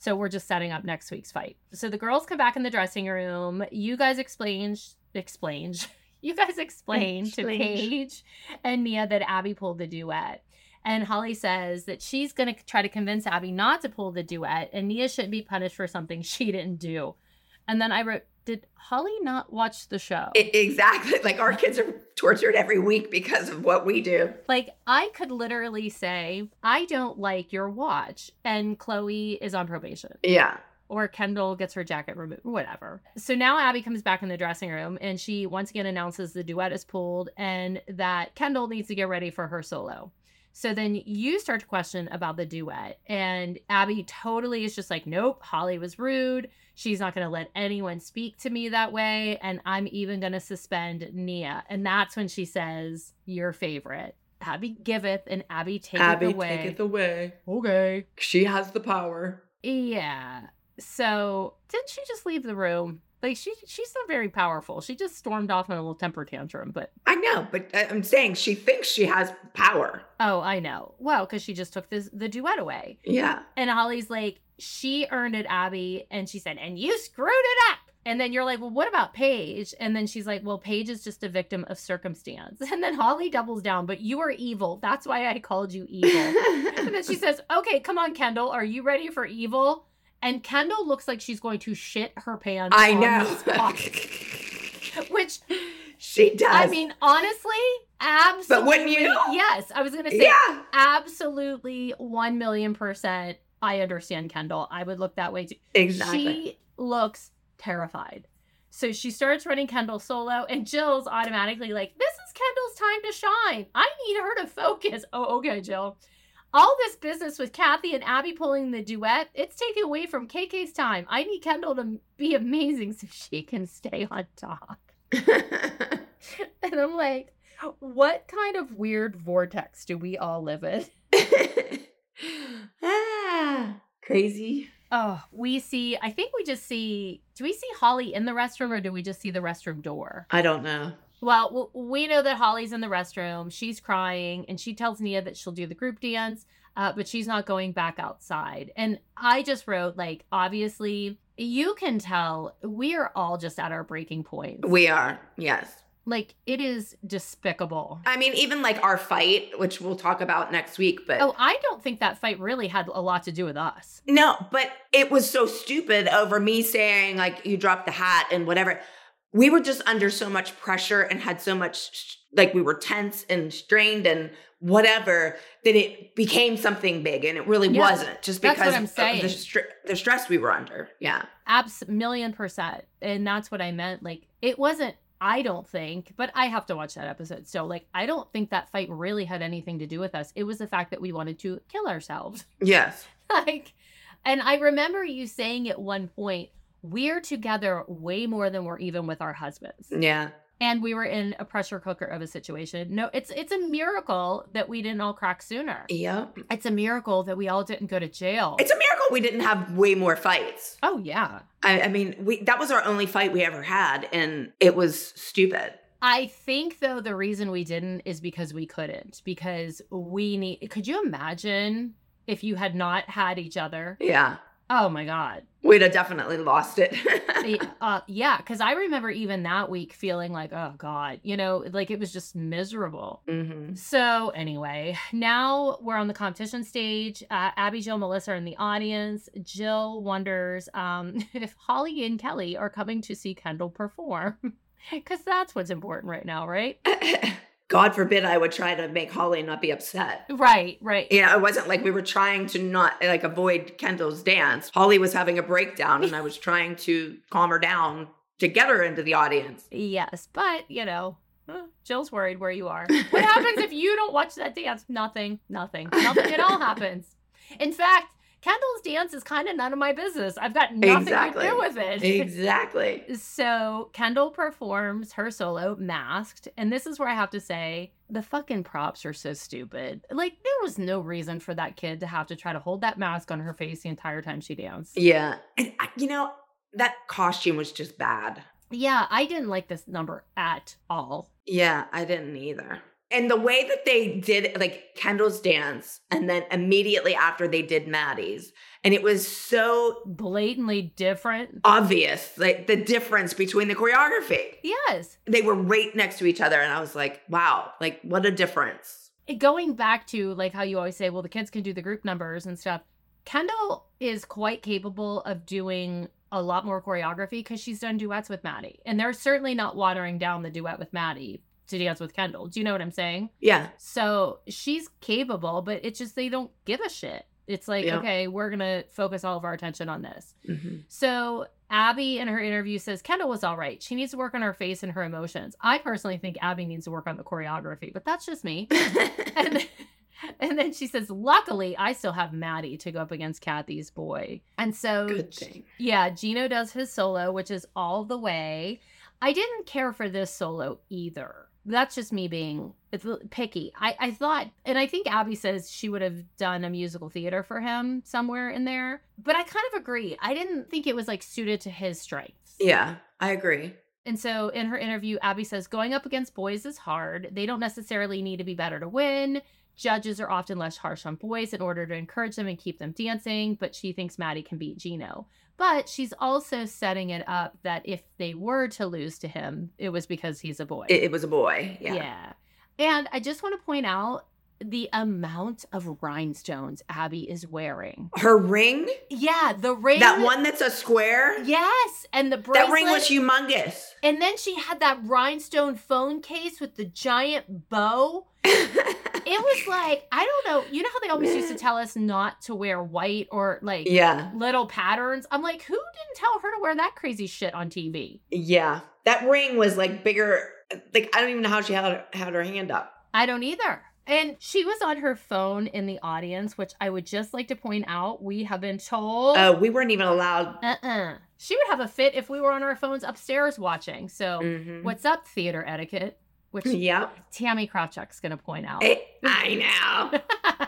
So we're just setting up next week's fight. So the girls come back in the dressing room. You guys explain, explain. [laughs] You guys explain to. Paige and Nia that Abby pulled the duet. And Holly says that she's going to try to convince Abby not to pull the duet, and Nia shouldn't be punished for something she didn't do. And then I wrote, Did Holly not watch the show? E- exactly. Like our kids are tortured every week because of what we do. Like, I could literally say, I don't like your watch, and Chloe is on probation. Yeah. Or Kendall gets her jacket removed, whatever. So now Abby comes back in the dressing room and she once again announces the duet is pulled and that Kendall needs to get ready for her solo. So then you start to question about the duet, and Abby totally is just like, nope, Holly was rude. She's not going to let anyone speak to me that way. And I'm even going to suspend Nia. And that's when she says, your favorite. Abby giveth and Abby taketh Abby, away. take it away. okay. She has the power. Yeah. So didn't she just leave the room? Like she she's not very powerful. She just stormed off in a little temper tantrum. But I know, but I'm saying she thinks she has power. oh, I know. Well, because she just took this the duet away. Yeah. And Holly's like, she earned it, Abby. And she said, and you screwed it up. And then you're like, well, what about Paige? And then she's like, well, Paige is just a victim of circumstance. [laughs] And then Holly doubles down, but you are evil. That's why I called you evil. [laughs] and then she says, okay, come on, Kendall. Are you ready for evil? And Kendall looks like she's going to shit her pants. I know. [laughs] Which, she does. I mean, honestly, absolutely. But wouldn't you? Yes. I was going to say, yeah. absolutely 1 million percent. I understand Kendall. I would look that way too. Exactly. She looks terrified. So she starts running Kendall solo, and Jill's automatically like, This is Kendall's time to shine. I need her to focus. Oh, okay, Jill. All this business with Cathy and Abby pulling the duet, it's taking away from KK's time. I need Kendall to be amazing so she can stay on top. [laughs] And I'm like, what kind of weird vortex do we all live in? [laughs] ah, crazy. Oh, we see, I think we just see, do we see Holly in the restroom or do we just see the restroom door? I don't know. Well, we know that Holly's in the restroom. She's crying and she tells Nia that she'll do the group dance, uh, but she's not going back outside. And I just wrote, like, obviously, you can tell we are all just at our breaking point. We are, yes. like, it is despicable. I mean, even like our fight, which we'll talk about next week, but Oh, I don't think that fight really had a lot to do with us. no, but it was so stupid over me saying like you dropped the hat and whatever. We were just under so much pressure and had so much like we were tense and strained and whatever that it became something big and it really Yeah, wasn't just because of the, str- the stress we were under. Yeah. Abs million percent. And that's what I meant. Like, it wasn't, I don't think, but I have to watch that episode so Like, I don't think that fight really had anything to do with us. It was the fact that we wanted to kill ourselves. Yes. [laughs] like, and I remember you saying at one point, we're together way more than we're even with our husbands. Yeah. And we were in a pressure cooker of a situation. No, it's it's a miracle that we didn't all crack sooner. Yep. It's a miracle that we all didn't go to jail. It's a miracle we didn't have way more fights. oh yeah. I, I mean, we that was our only fight we ever had, and it was stupid. I think though the reason we didn't is because we couldn't because we need could you imagine if you had not had each other? Yeah, Oh my god. we'd have definitely lost it. [laughs] [laughs] uh yeah, cuz I remember even that week feeling like oh god, you know, like it was just miserable. hmm So anyway, now we're on the competition stage. Uh, Abby, Jill, Melissa are in the audience. Jill wonders um, [laughs] if Holly and Kelly are coming to see Kendall perform, because that's what's important right now, right? God forbid I would try to make Holly not be upset. Right, right. Know, it wasn't like we were trying to not like avoid Kendall's dance. Holly was having a breakdown, and I was [laughs] trying to calm her down to get her into the audience. Yes, but you know, Jill's worried where you are. [laughs] What happens if you don't watch that dance? Nothing, nothing, nothing at all [laughs] happens. In fact, Kendall's dance is kind of none of my business. I've got nothing Exactly. to do with it. Exactly. [laughs] So Kendall performs her solo masked, and this is where I have to say the fucking props are so stupid. Like there was no reason for that kid to have to try to hold that mask on her face the entire time she danced. Yeah, and you know that costume was just bad. Yeah, I didn't like this number at all. Yeah, I didn't either. And the way that they did like Kendall's dance and then immediately after they did Maddie's, and it was so Blatantly different. obvious, like the difference between the choreography. Yes. They were right next to each other, and I was like, wow, like what a difference. Going back to like how you always say, well, the kids can do the group numbers and stuff. Kendall is quite capable of doing a lot more choreography because she's done duets with Maddie. And they're certainly not watering down the duet with Maddie to dance with Kendall. Do you know what I'm saying? Yeah, So she's capable, but it's just they don't give a shit. It's like, Yeah. okay, we're going to focus all of our attention on this. Mhm. So Abby in her interview says Kendall was all right. She needs to work on her face and her emotions. I personally think Abby needs to work on the choreography, but that's just me. [laughs] and And then she says, Luckily, I still have Maddie to go up against Cathy's boy. And so, yeah, Gino does his solo, which is all the way. I didn't care for this solo either. That's just me being it's picky. I, I thought, and I think Abby says she would have done a musical theater for him somewhere in there. But I kind of agree. I didn't think it was like suited to his strengths. Yeah, I agree. And so in her interview, Abby says going up against boys is hard. They don't necessarily need to be better to win. Judges are often less harsh on boys in order to encourage them and keep them dancing, but she thinks Maddie can beat Gino. But she's also setting it up that if they were to lose to him, it was because he's a boy. It, it was a boy. Yeah. yeah. And I just want to point out the amount of rhinestones Abby is wearing. Her ring, Yeah, the ring. that one that's a square, Yes, and the bracelet. that ring was humongous. And then she had that rhinestone phone case with the giant bow. [laughs] It was like, I don't know. You know how they always used to tell us not to wear white or like yeah, little patterns? I'm like, who didn't tell her to wear that crazy shit on TV? yeah. That ring was like bigger. Like I don't even know how she had had her hand up. I don't either. And she was on her phone in the audience, which I would just like to point out. We have been told. Uh, we weren't even allowed. uh-uh. She would have a fit if we were on our phones upstairs watching. So, Mhm. what's up, theater etiquette? Which [laughs] Yep. Tammy Krawchuk's going to point out. I, I know. [laughs]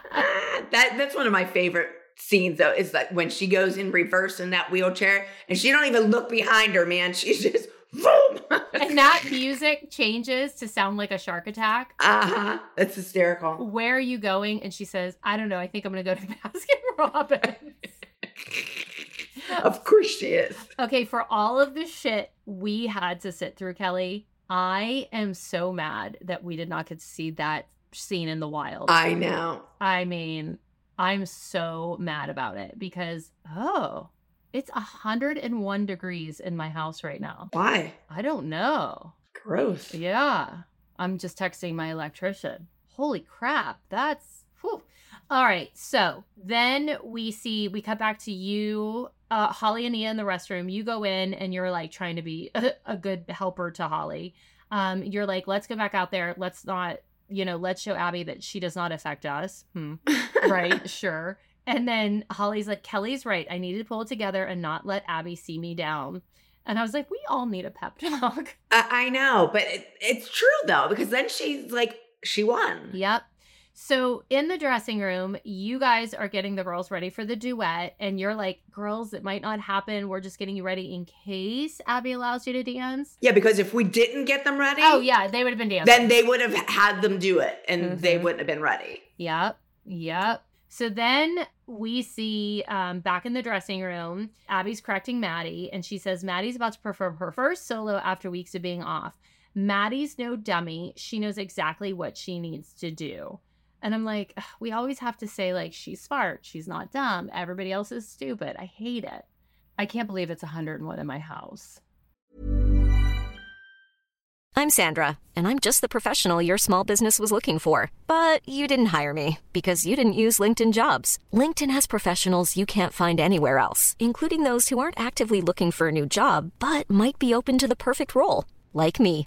That that's one of my favorite scenes though. Is that when she goes in reverse in that wheelchair and she don't even look behind her, man. She's just boom. [laughs] and that music changes to sound like a shark attack. uh huh. That's hysterical. Where are you going? And she says, I don't know. I think I'm going to go to Baskin Robbins. Of course she is. okay, for all of the shit we had to sit through, Kelly, I am so mad that we did not get to see that scene in the wild. I know. I mean, I'm so mad about it because, oh, it's 101 degrees in my house right now. Why? I don't know. Gross. Yeah. I'm just texting my electrician. Holy crap. That's whew. all right. So then we see, we cut back to you, uh, Holly and Nia in the restroom. You go in and you're like trying to be [laughs] a, a good helper to Holly. Um, you're like, let's go back out there. Let's not, you know, let's show Abby that she does not affect us. Hmm. right. [laughs] Sure. And then Holly's like, Kelly's right. I need to pull it together and not let Abby see me down. And I was like, we all need a pep [laughs] talk. I, I know, but it, it's true though because then she's like, she won. Yep. So in the dressing room, you guys are getting the girls ready for the duet, and you're like, girls, it might not happen. We're just getting you ready in case Abby allows you to dance. Yeah, because if we didn't get them ready, Oh, yeah, they would have been dancing. then they would have had them do it and they Mhm. wouldn't have been ready. Yep. Yep. So then we see um, back in the dressing room, Abby's correcting Maddie, and she says Maddie's about to perform her first solo after weeks of being off. Maddie's no dummy. She knows exactly what she needs to do. And I'm like, we always have to say, like, she's smart. She's not dumb. Everybody else is stupid. I hate it. I can't believe it's 101 in my house. I'm Sandra, and I'm just the professional your small business was looking for. But you didn't hire me because you didn't use LinkedIn jobs. LinkedIn has professionals you can't find anywhere else, including those who aren't actively looking for a new job but might be open to the perfect role, like me.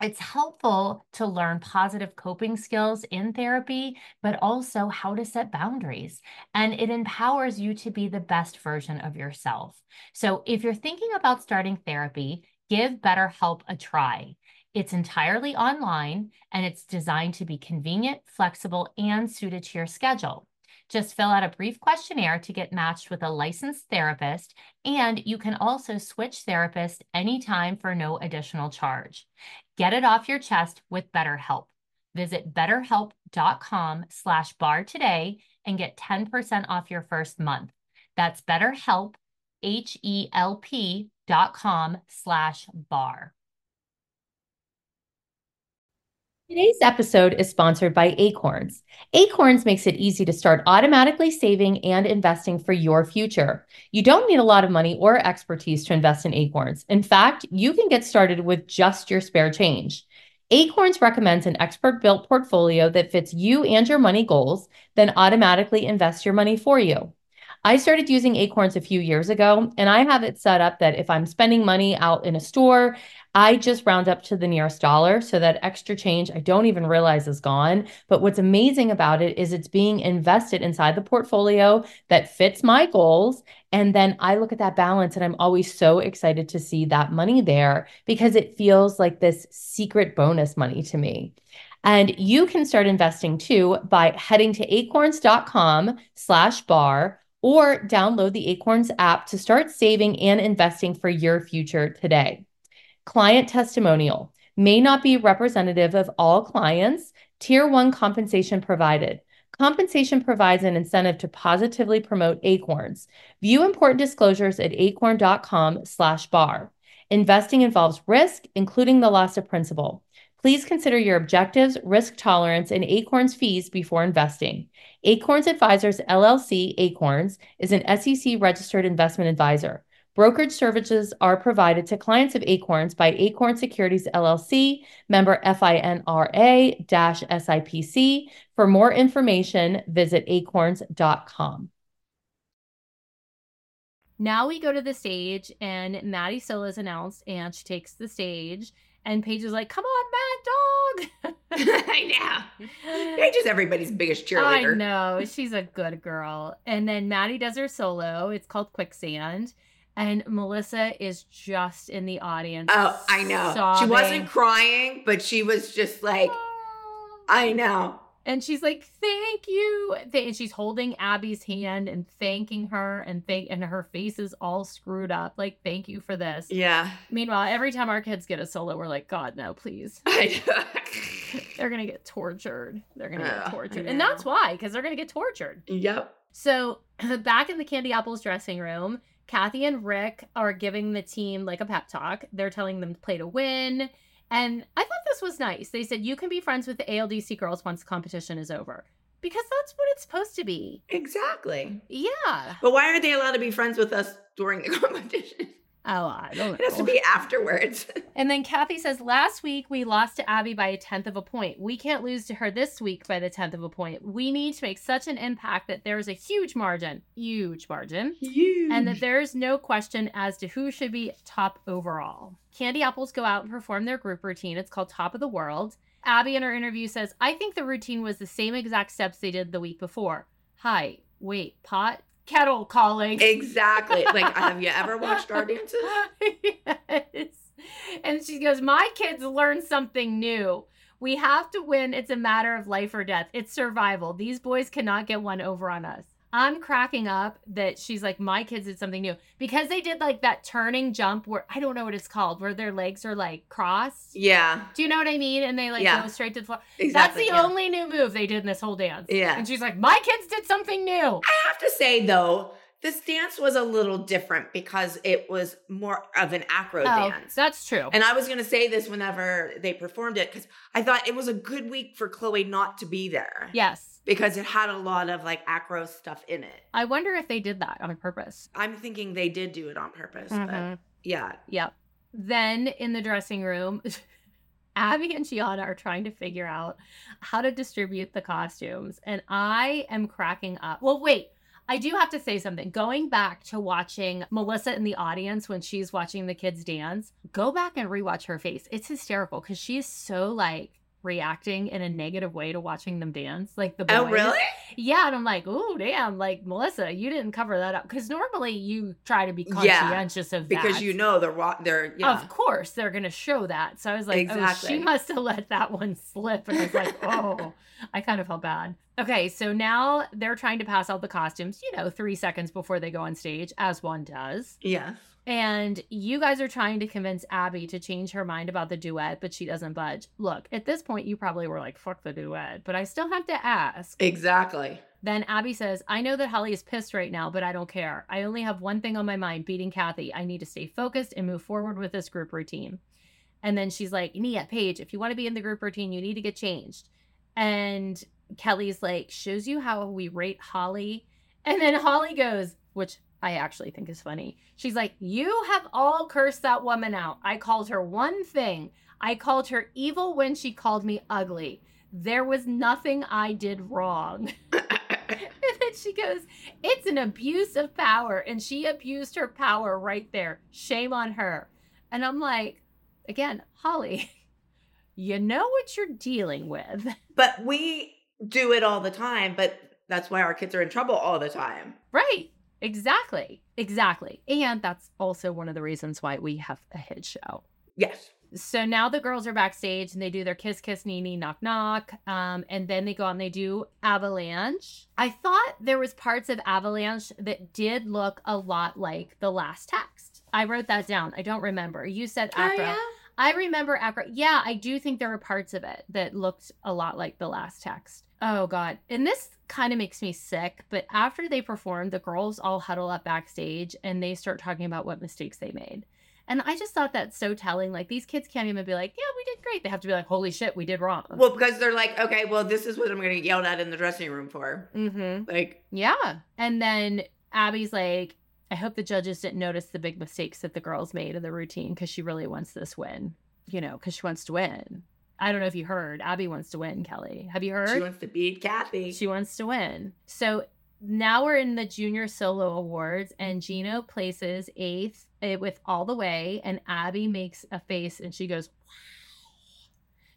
it's helpful to learn positive coping skills in therapy, but also how to set boundaries. And it empowers you to be the best version of yourself. So if you're thinking about starting therapy, give BetterHelp a try. It's entirely online and it's designed to be convenient, flexible, and suited to your schedule. Just fill out a brief questionnaire to get matched with a licensed therapist, and you can also switch therapists anytime for no additional charge. Get it off your chest with BetterHelp. Visit betterhelp.com slash bar today and get 10% off your first month. That's betterhelp, H-E-L-P dot com slash bar. Today's episode is sponsored by Acorns. Acorns makes it easy to start automatically saving and investing for your future. You don't need a lot of money or expertise to invest in Acorns. In fact, you can get started with just your spare change. Acorns recommends an expert built portfolio that fits you and your money goals, then automatically invests your money for you. I started using Acorns a few years ago, and I have it set up that if I'm spending money out in a store, I just round up to the nearest dollar so that extra change I don't even realize is gone. But what's amazing about it is it's being invested inside the portfolio that fits my goals. And then I look at that balance and I'm always so excited to see that money there because it feels like this secret bonus money to me. And you can start investing too by heading to acorns.com slash bar or download the Acorns app to start saving and investing for your future today. Client testimonial may not be representative of all clients. Tier one compensation provided. Compensation provides an incentive to positively promote Acorns. View important disclosures at acorn.com slash bar. Investing involves risk, including the loss of principal. Please consider your objectives, risk tolerance, and Acorns fees before investing. Acorns Advisors LLC Acorns is an SEC registered investment advisor. Brokerage services are provided to clients of Acorns by Acorn Securities LLC, member FINRA SIPC. For more information, visit acorns.com. Now we go to the stage, and Maddie Sola is announced, and she takes the stage. And Paige is like, "Come on, Mad Dog!" [laughs] I know. Paige is everybody's biggest [laughs] cheerleader. I know she's a good girl. And then Maddie does her solo. It's called Quicksand and Melissa is just in the audience. Oh, I know. Sobbing. She wasn't crying, but she was just like, ah. I know. And she's like, "Thank you," and she's holding Abby's hand and thanking her, and thank, and her face is all screwed up. Like, thank you for this. Yeah. Meanwhile, every time our kids get a solo, we're like, "God, no, please." [laughs] [laughs] they're gonna get tortured. They're gonna get tortured, and that's why, because they're gonna get tortured. Yep. So [clears throat] back in the Candy Apples dressing room, Cathy and Rick are giving the team like a pep talk. They're telling them to play to win. And I thought this was nice. They said, you can be friends with the ALDC girls once the competition is over. Because that's what it's supposed to be. Exactly. Yeah. But why aren't they allowed to be friends with us during the [laughs] competition? Oh, I don't know. It has to oh. be afterwards. [laughs] and then Cathy says, Last week we lost to Abby by a tenth of a point. We can't lose to her this week by the tenth of a point. We need to make such an impact that there is a huge margin, huge margin, huge. and that there is no question as to who should be top overall. Candy Apples go out and perform their group routine. It's called Top of the World. Abby in her interview says, I think the routine was the same exact steps they did the week before. Hi, wait, pot? Kettle calling. Exactly. [laughs] Like, have you ever watched our dances? yes. And she goes, My kids learn something new. We have to win. It's a matter of life or death. It's survival. These boys cannot get one over on us. I'm cracking up that she's like, my kids did something new because they did like that turning jump where I don't know what it's called, where their legs are like crossed. Yeah. Do you know what I mean? And they like Yeah. go straight to the floor. Exactly, That's the yeah. only new move they did in this whole dance. Yeah. And she's like, my kids did something new. I have to say though, this dance was a little different because it was more of an acro Oh, dance. that's true. And I was going to say this whenever they performed it because I thought it was a good week for Chloe not to be there. yes. Because it had a lot of like acro stuff in it. I wonder if they did that on purpose. I'm thinking they did do it on purpose. Mhm. But yeah. Yep. Then in the dressing room, [laughs] Abby and Gianna are trying to figure out how to distribute the costumes. And I am cracking up. Well, wait. I do have to say something. Going back to watching Melissa in the audience when she's watching the kids dance, go back and rewatch her face. It's hysterical because she is so like reacting in a negative way to watching them dance. Like the oh, boys. Oh, really? Yeah, and I'm like, oh damn, like Melissa, you didn't cover that up because normally you try to be Yeah, conscientious of Because you know they're wa- they're yeah. Of course, they're going to show that. So I was like, oh, Exactly. she must have let that one slip. And I was like, [laughs] oh, I kind of felt bad. Okay, so now they're trying to pass out the costumes, you know, three seconds before they go on stage, as one does. yeah. And you guys are trying to convince Abby to change her mind about the duet, but she doesn't budge. Look, at this point, you probably were like, fuck the duet, but I still have to ask. Exactly. Then Abby says, I know that Holly is pissed right now, but I don't care. I only have one thing on my mind beating Cathy. I need to stay focused and move forward with this group routine. And then she's like, Nia, Paige, if you want to be in the group routine, you need to get changed. And Kelly's like, shows you how we rate Holly. And then Holly goes, which I actually think is funny. She's like, You have all cursed that woman out. I called her one thing. I called her evil when she called me ugly. There was nothing I did wrong. [laughs] And then she goes, It's an abuse of power. And she abused her power right there. Shame on her. And I'm like, Again, Holly, [laughs] you know what you're dealing with. [laughs] But we do it all the time, but that's why our kids are in trouble all the time. Right. Exactly. Exactly. And that's also one of the reasons why we have a hit show. Yes. So now the girls are backstage and they do their kiss, kiss, knee, knee, knock, knock. Um, and then they go out and they do Avalanche. I thought there was parts of Avalanche that did look a lot like the last text. I wrote that down. I don't remember. You said Oh, Acro. I remember Acro. Yeah, I do think there were parts of it that looked a lot like the last text. Oh God. And this kind of makes me sick. But after they performed, the girls all huddle up backstage and they start talking about what mistakes they made. And I just thought that's so telling. Like these kids can't even be like, yeah, we did great. They have to be like, holy shit, we did wrong. Well, because they're like, okay, well, this is what I'm going to get yelled at in the dressing room for. mm-hmm. Like, Yeah. And then Abby's like, I hope the judges didn't notice the big mistakes that the girls made in the routine because she really wants this win, you know, because she wants to win. I don't know if you heard. Abby wants to win, Kelly. Have you heard? she wants to beat Cathy. She wants to win. So now we're in the junior solo awards, and Gino places eighth eh, with all the way, and Abby makes a face and she goes, "Wow."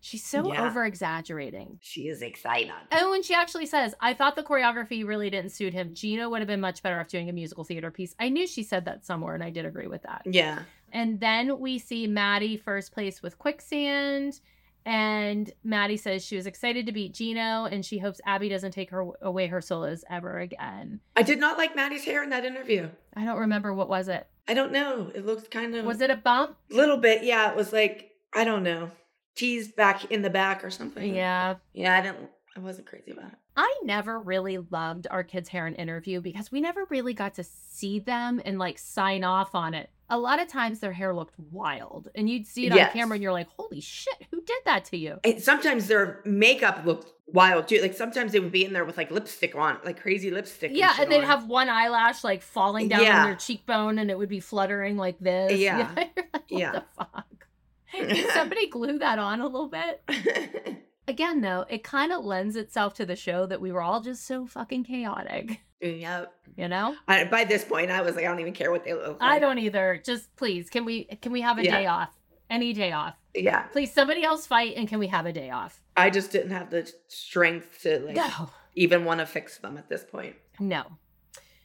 She's so Yeah. over exaggerating. she is excited. Oh, and she actually says, I thought the choreography really didn't suit him. Gino would have been much better off doing a musical theater piece. I knew she said that somewhere, and I did agree with that. Yeah. And then we see Maddie first place with Quicksand. And Maddie says she was excited to beat Gino and she hopes Abby doesn't take her away her solos ever again. I did not like Maddie's hair in that interview. I don't remember what was it. I don't know. It looked kind of. Was it a bump? little bit? Yeah. It was like, I don't know. Teased back in the back or something. Yeah. Yeah. I didn't, I wasn't crazy about it. I never really loved our kids' hair in interview because we never really got to see them and like sign off on it. A lot of times their hair looked wild and you'd see it Yes. on camera and you're like, holy shit, who did that to you? And sometimes their makeup looked wild too. Like sometimes they would be in there with like lipstick on, like crazy lipstick. Yeah, shit and they'd on. have one eyelash like falling down Yeah. on their cheekbone and it would be fluttering like this. [laughs] Yeah. You're like, what Yeah. the fuck? [laughs] Did somebody glue that on a little bit? [laughs] Again, though, it kind of lends itself to the show that we were all just so fucking chaotic, yeah. you know? I, by this point, I was like, I don't even care what they look like. I don't either. Just please, can we can we have a Yeah. day off? Any day off. Yeah. Please, somebody else fight and can we have a day off? I just didn't have the strength to like No. even want to fix them at this point. No.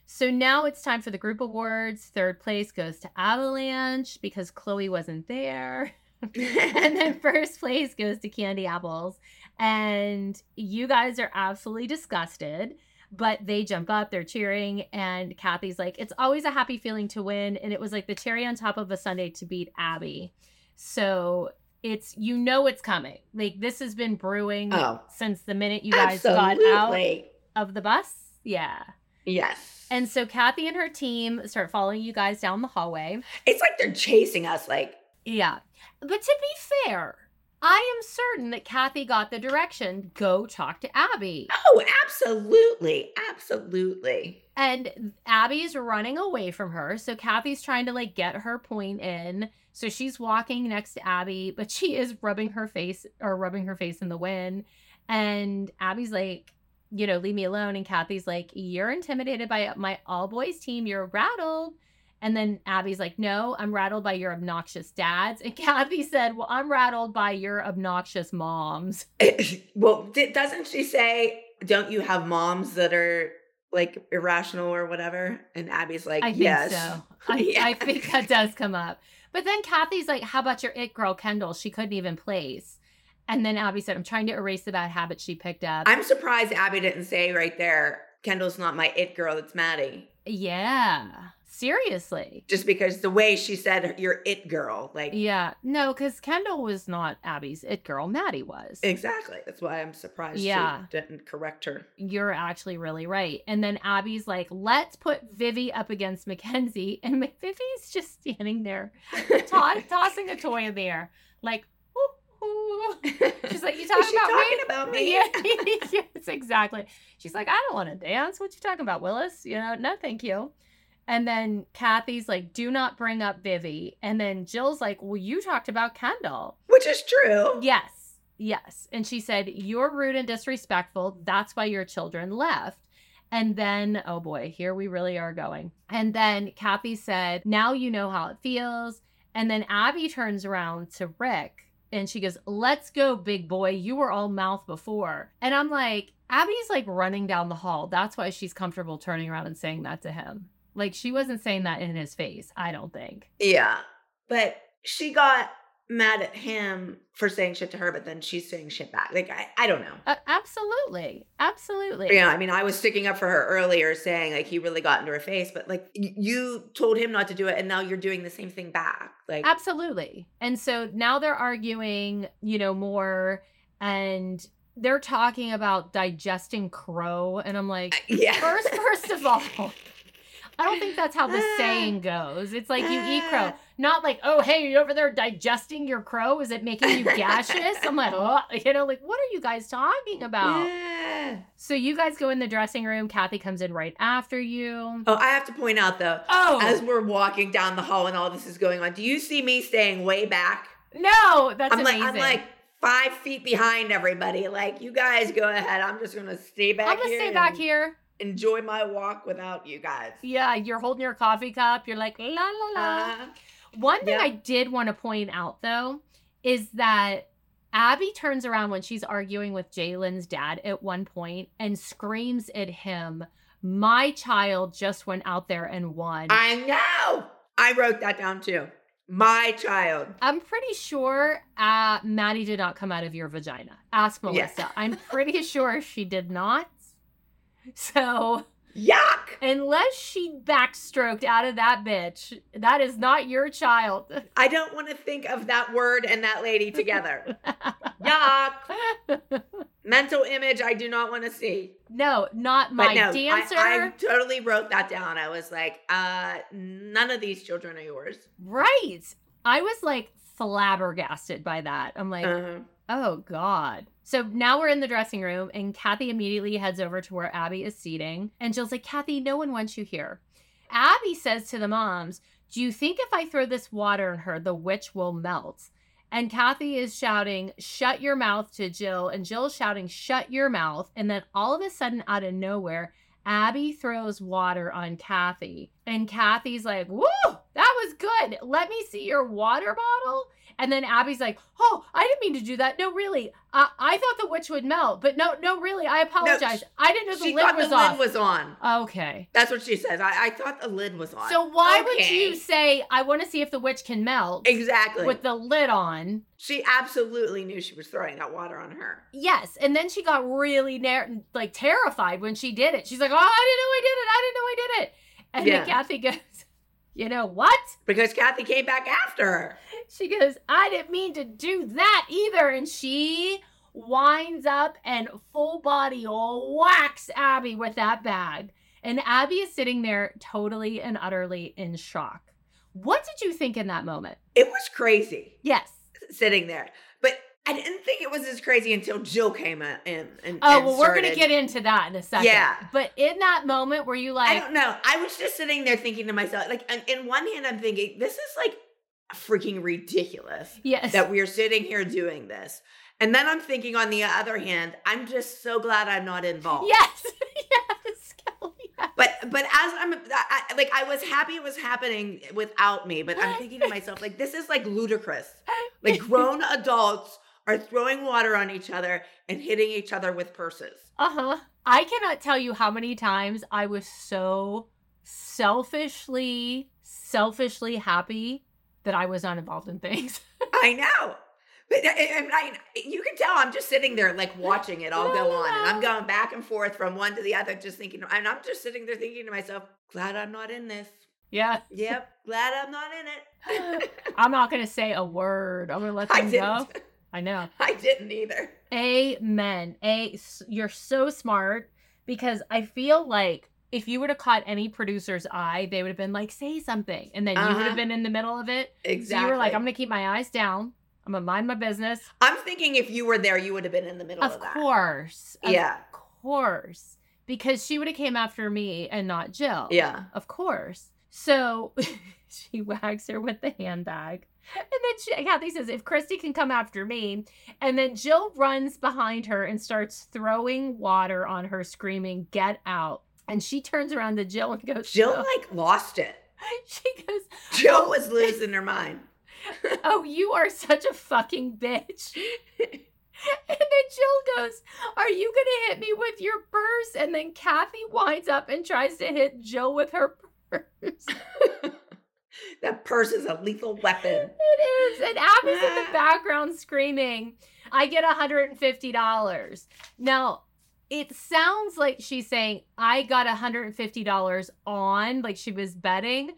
So now it's time for the group awards. Third place goes to Avalanche because Chloe wasn't there. [laughs] and then [laughs] first place goes to Candy Apples. And you guys are absolutely disgusted. But they jump up, they're cheering, and Cathy's like, it's always a happy feeling to win. And it was like the cherry on top of a sundae to beat Abby. So it's you know it's coming. Like this has been brewing Oh. since the minute you guys got out of the bus. Yeah. Yes. And so Cathy and her team start following you guys down the hallway. It's like they're chasing us. Like, Yeah. But to be fair, I am certain that Cathy got the direction go talk to Abby. oh, absolutely. Absolutely. And Abby's running away from her. So Cathy's trying to like get her point in. So she's walking next to Abby, but she is rubbing her face or rubbing her face in the wind. And Abby's like, you know, leave me alone. And Cathy's like, you're intimidated by my all boys team. You're rattled. And then Abby's like, no, I'm rattled by your obnoxious dads. And [laughs] Cathy said, well, I'm rattled by your obnoxious moms. [laughs] well, doesn't she say, don't you have moms that are like irrational or whatever? And Abby's like, I think yes. so. [laughs] I, Yeah. I think that does come up. But then Cathy's like, How about your it girl, Kendall? She couldn't even place. And then Abby said, I'm trying to erase the bad habit she picked up. I'm surprised Abby didn't say right there, Kendall's not my it girl, it's Maddie. yeah. Seriously. Just because the way she said you're it girl, like Yeah. No, because Kendall was not Abby's it girl. Maddie was. exactly. That's why I'm surprised Yeah. she didn't correct her. You're actually really right. And then Abby's like, let's put Vivi up against Mackenzie. [laughs] And Vivi's just standing there, [laughs] to- tossing a toy in the air. Like. She's like, you [laughs] talking about talking me? about me? Yeah, yes, exactly. She's like, I don't want to dance. What you talking about, Willis? You know, no, thank you. And then Cathy's like, do not bring up Vivi. And then Jill's like, well, you talked about Kendall. Which is true. Yes, yes. And she said, You're rude and disrespectful. That's why your children left. And then, oh boy, here we really are going. And then Cathy said, Now you know how it feels. And then Abby turns around to Rick and she goes, Let's go, big boy. You were all mouth before. And I'm like, Abby's like running down the hall. That's why she's comfortable turning around and saying that to him. Like she wasn't saying that in his face, I don't think. Yeah. But she got mad at him for saying shit to her, but then she's saying shit back. Like, I, I don't know. Uh, absolutely. Absolutely. Yeah, I mean, I was sticking up for her earlier, saying like he really got into her face, but like y- you told him not to do it, and now you're doing the same thing back. Like, Absolutely. And so now they're arguing, you know, more and they're talking about digesting crow. And I'm like, yeah. first, first of [laughs] all, I don't think that's how the [laughs] saying goes. It's like you eat crow, [laughs] not like, oh, hey, you're over there digesting your crow? Is it making you gaseous? I'm like, oh, [laughs] you know, like, what are you guys talking about? Yeah. So you guys go in the dressing room. Cathy comes in right after you. Oh, I have to point out though, Oh, as we're walking down the hall and all this is going on, do you see me staying way back? no, that's I'm like, amazing. I'm like five feet behind everybody. Like, you guys go ahead. I'm just gonna stay back. I'm gonna stay back here. Enjoy my walk without you guys. Yeah, you're holding your coffee cup. You're like, la la la. Uh, One thing yeah. I did want to point out though is that Abby turns around when she's arguing with Jalen's dad at one point and screams at him, My child just went out there and won. I know. I wrote that down too. My child. I'm pretty sure uh, Maddie did not come out of your vagina. Ask Melissa. Yeah. I'm pretty sure she did not. So, Yuck. unless she backstroked out of that bitch, that is not your child. I don't want to think of that word and that lady [laughs] together. Yuck. Mental image I do not want to see. no, not my no, dancer. I, I totally wrote that down. I was like, uh, none of these children are yours. Right. I was like flabbergasted by that. I'm like, Uh-huh. oh God. So now we're in the dressing room, and Cathy immediately heads over to where Abby is seating. And Jill's like, Cathy, no one wants you here. Abby says to the moms, Do you think if I throw this water in her, the witch will melt? And Cathy is shouting, Shut your mouth to Jill. And Jill's shouting, Shut your mouth. And then all of a sudden, out of nowhere, Abby throws water on Cathy. And Cathy's like, Woo, that was good. Let me see your water bottle. And then Abby's like, "Oh, I didn't mean to do that. No, really, I, I thought the witch would melt, but no, no, really, I apologize. I didn't know the she lid thought was the off." lid was on. okay. That's what she says. I, I thought the lid was on. So why would you say, "I want to see if the witch can melt"? Exactly. With the lid on. she absolutely knew she was throwing that water on her. Yes, and then she got really nar- like terrified when she did it. She's like, "Oh, I didn't know I did it. I didn't know I did it." And Yeah. then Cathy goes, "You know what?" Because Cathy came back after her. She goes, "I didn't mean to do that either." And she winds up and full body whacks Abby with that bag. And Abby is sitting there totally and utterly in shock. What did you think in that moment? It was crazy Yes. sitting there. But I didn't think it was as crazy until Jill came in. in and, Oh, and well, we're going to get into that in a second. Yeah. But in that moment, were you like, I don't know. I was just sitting there thinking to myself, like, in- in one hand, I'm thinking, this is like freaking ridiculous yes. that we're sitting here doing this. And then I'm thinking, on the other hand, I'm just so glad I'm not involved. yes. [laughs] yes. Kelly, yes. But but as I'm I, I- like I was happy it was happening without me, but I'm thinking to [laughs] myself like this is like ludicrous. [laughs] Like grown adults are throwing water on each other and hitting each other with purses. Uh huh. I cannot tell you how many times I was so selfishly, selfishly happy that I was not involved in things. [laughs] I know. But I, and I, you can tell I'm just sitting there like watching it all go on, and I'm going back and forth from one to the other, just thinking. And I'm just sitting there thinking to myself, "Glad I'm not in this." yeah. Yep, glad I'm not in it. [laughs] I'm not going to say a word. I'm going to let [laughs] I them didn't. go. I know. I didn't either. Amen. A, you're so smart because I feel like if you would have caught any producer's eye, they would have been like, say something. And then you would Uh-huh. have been in the middle of it. Exactly. So you were like, I'm going to keep my eyes down. I'm going to mind my business. I'm thinking if you were there, you would have been in the middle of, it. Of that. course. Of course. Because she would have came after me and not Jill. Yeah. Of course. So [laughs] she wags her with the handbag. And then she, Cathy says, if Christi can come after me. And then Jill runs behind her and starts throwing water on her, screaming, get out. And she turns around to Jill and goes, Jill "Oh." like lost it. [laughs] she goes, Jill oh, was [laughs] losing her mind. [laughs] oh, you are such a fucking bitch. and then Jill goes, Are you going to hit me with your purse? And then Kathy winds up and tries to hit Jill with her purse. that purse is a lethal weapon. It is. And Abby's in the ah. background screaming, I get $150. Now, it sounds like she's saying, I got $150 on, like she was betting.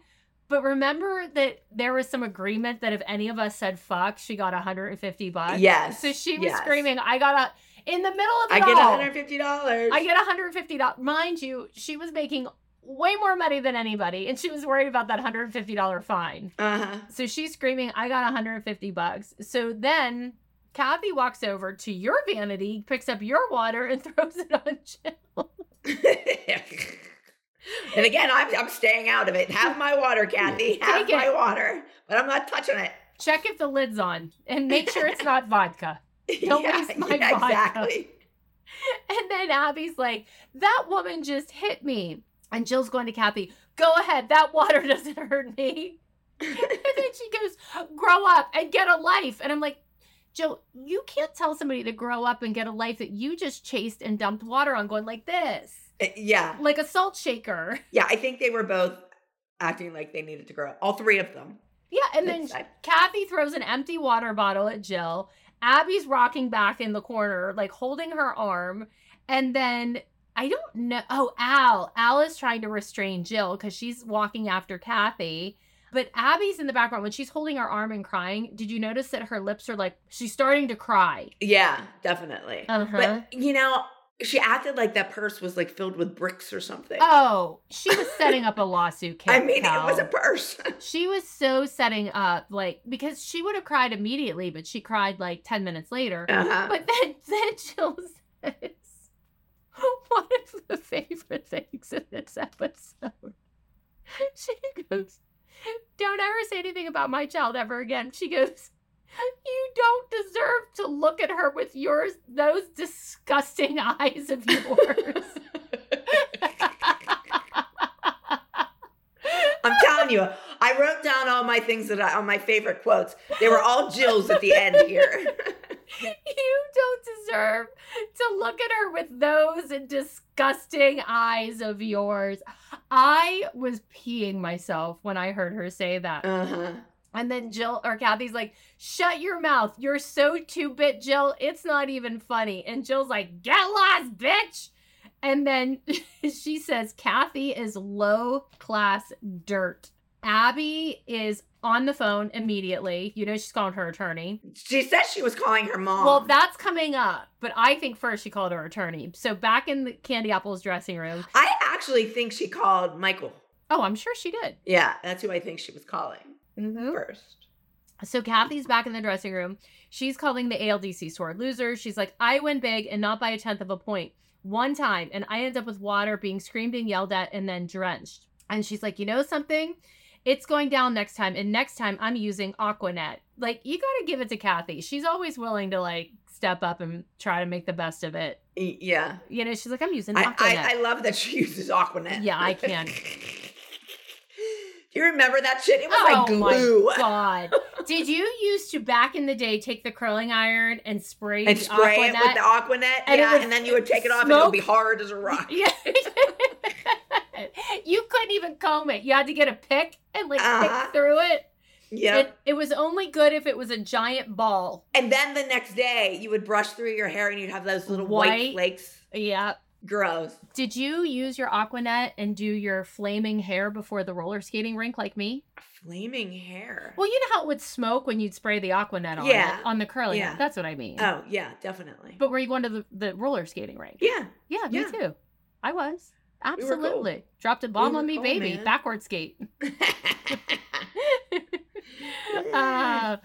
But remember that there was some agreement that if any of us said fuck, she got 150 bucks. Yes, So she was yes. screaming, I got a, in the middle of it I get all, $150. I get $150. Mind you, she was making way more money than anybody. And she was worried about that $150 fine. uh-huh. So she's screaming, I got 150 bucks. So then Cathy walks over to your vanity, picks up your water, and [laughs] throws it on Jill. [laughs] and again, I'm, I'm staying out of it. Have my water, Cathy. [laughs] Have Take my it. water. But I'm not touching it. Check if the lid's on and make sure it's not vodka. Don't Yeah, waste my yeah, vodka. Exactly. And then Abby's like, That woman just hit me. And Jill's going to Cathy, Go ahead. That water doesn't hurt me. and then she goes, Grow up and get a life. And I'm like, Jill, you can't tell somebody to grow up and get a life that you just chased and dumped water on, going like this, Uh, Yeah. like a salt shaker. [laughs] Yeah, I think they were both acting like they needed to grow up. All three of them. Yeah, and then Cathy throws an empty water bottle at Jill. Abby's rocking back in the corner, like holding her arm. And then I don't know. Oh, Al. Al is trying to restrain Jill because she's walking after Cathy. But Abby's in the background when she's holding her arm and crying. Did you notice that her lips are like, she's starting to cry? Yeah, definitely. Uh-huh. But, you know, she acted like that purse was like filled with bricks or something. Oh, she was setting up a lawsuit. [laughs] I Cal- mean, it was a purse. [laughs] She was so setting up, like, because she would have cried immediately, but she cried like 10 minutes later. Uh-huh. But then, [laughs] then Jill says, one of the favorite things in this episode. She goes, Don't ever say anything about my child ever again. She goes, You don't deserve to look at her with yours, those disgusting [laughs] eyes of yours. I'm telling you, I wrote down all my things that I, all my favorite quotes. They were all Jill's at the end here. you don't deserve to look at her with those disgusting eyes of yours. I was peeing myself when I heard her say that. Uh-huh. And then Jill or Cathy's like, shut your mouth. You're so two bit, Jill. It's not even funny. And Jill's like, get lost, bitch. And then [laughs] she says, Cathy is low class dirt. Abby is on the phone immediately. You know, she's calling her attorney. She said she was calling her mom. Well, that's coming up. But I think first she called her attorney. So back in the Candy Apple's dressing room. I actually think she called Michael. Oh, I'm sure she did. Yeah, that's who I think she was calling Mhm. first. So Cathy's back in the dressing room. She's calling the ALDC sword loser. She's like, I win big and not by a tenth of a. One time, and I end up with water being screamed and yelled at and then drenched. And she's like, you know something? It's going down next time. And next time I'm using Aquanet. Like, you gotta give it to Cathy. She's always willing to like step up and try to make the best of it. Yeah. You know, she's like, I'm using I, Aquanet. I, I love that she uses Aquanet. Yeah, I [laughs] can. Do you remember that shit? It was oh like glue. my [laughs] god! Did you used to back in the day take the curling iron and spray And the spray it with the Aquanet. And yeah, and then you would take it off and it would be hard as a rock. [laughs] Yeah. [laughs] you couldn't even comb it. You had to get a pick and like Uh-huh. pick through it. Yeah. It, it was only good if it was a giant ball. and then the next day you would brush through your hair and you'd have those little white, White. flakes. Yeah. Gross. Did you use your Aquanet and do your flaming hair before the roller skating rink like me? Flaming hair. Well, you know how it would smoke when you'd spray the Aquanet on Yeah. it, on the curling. Yeah. That's what I mean. Oh, yeah, definitely. But were you going to the, the roller skating rink? yeah. Yeah, me Yeah. too. I was. We. Absolutely. Dropped a bomb were on me, cool, baby. man. Backward skate. [laughs] uh,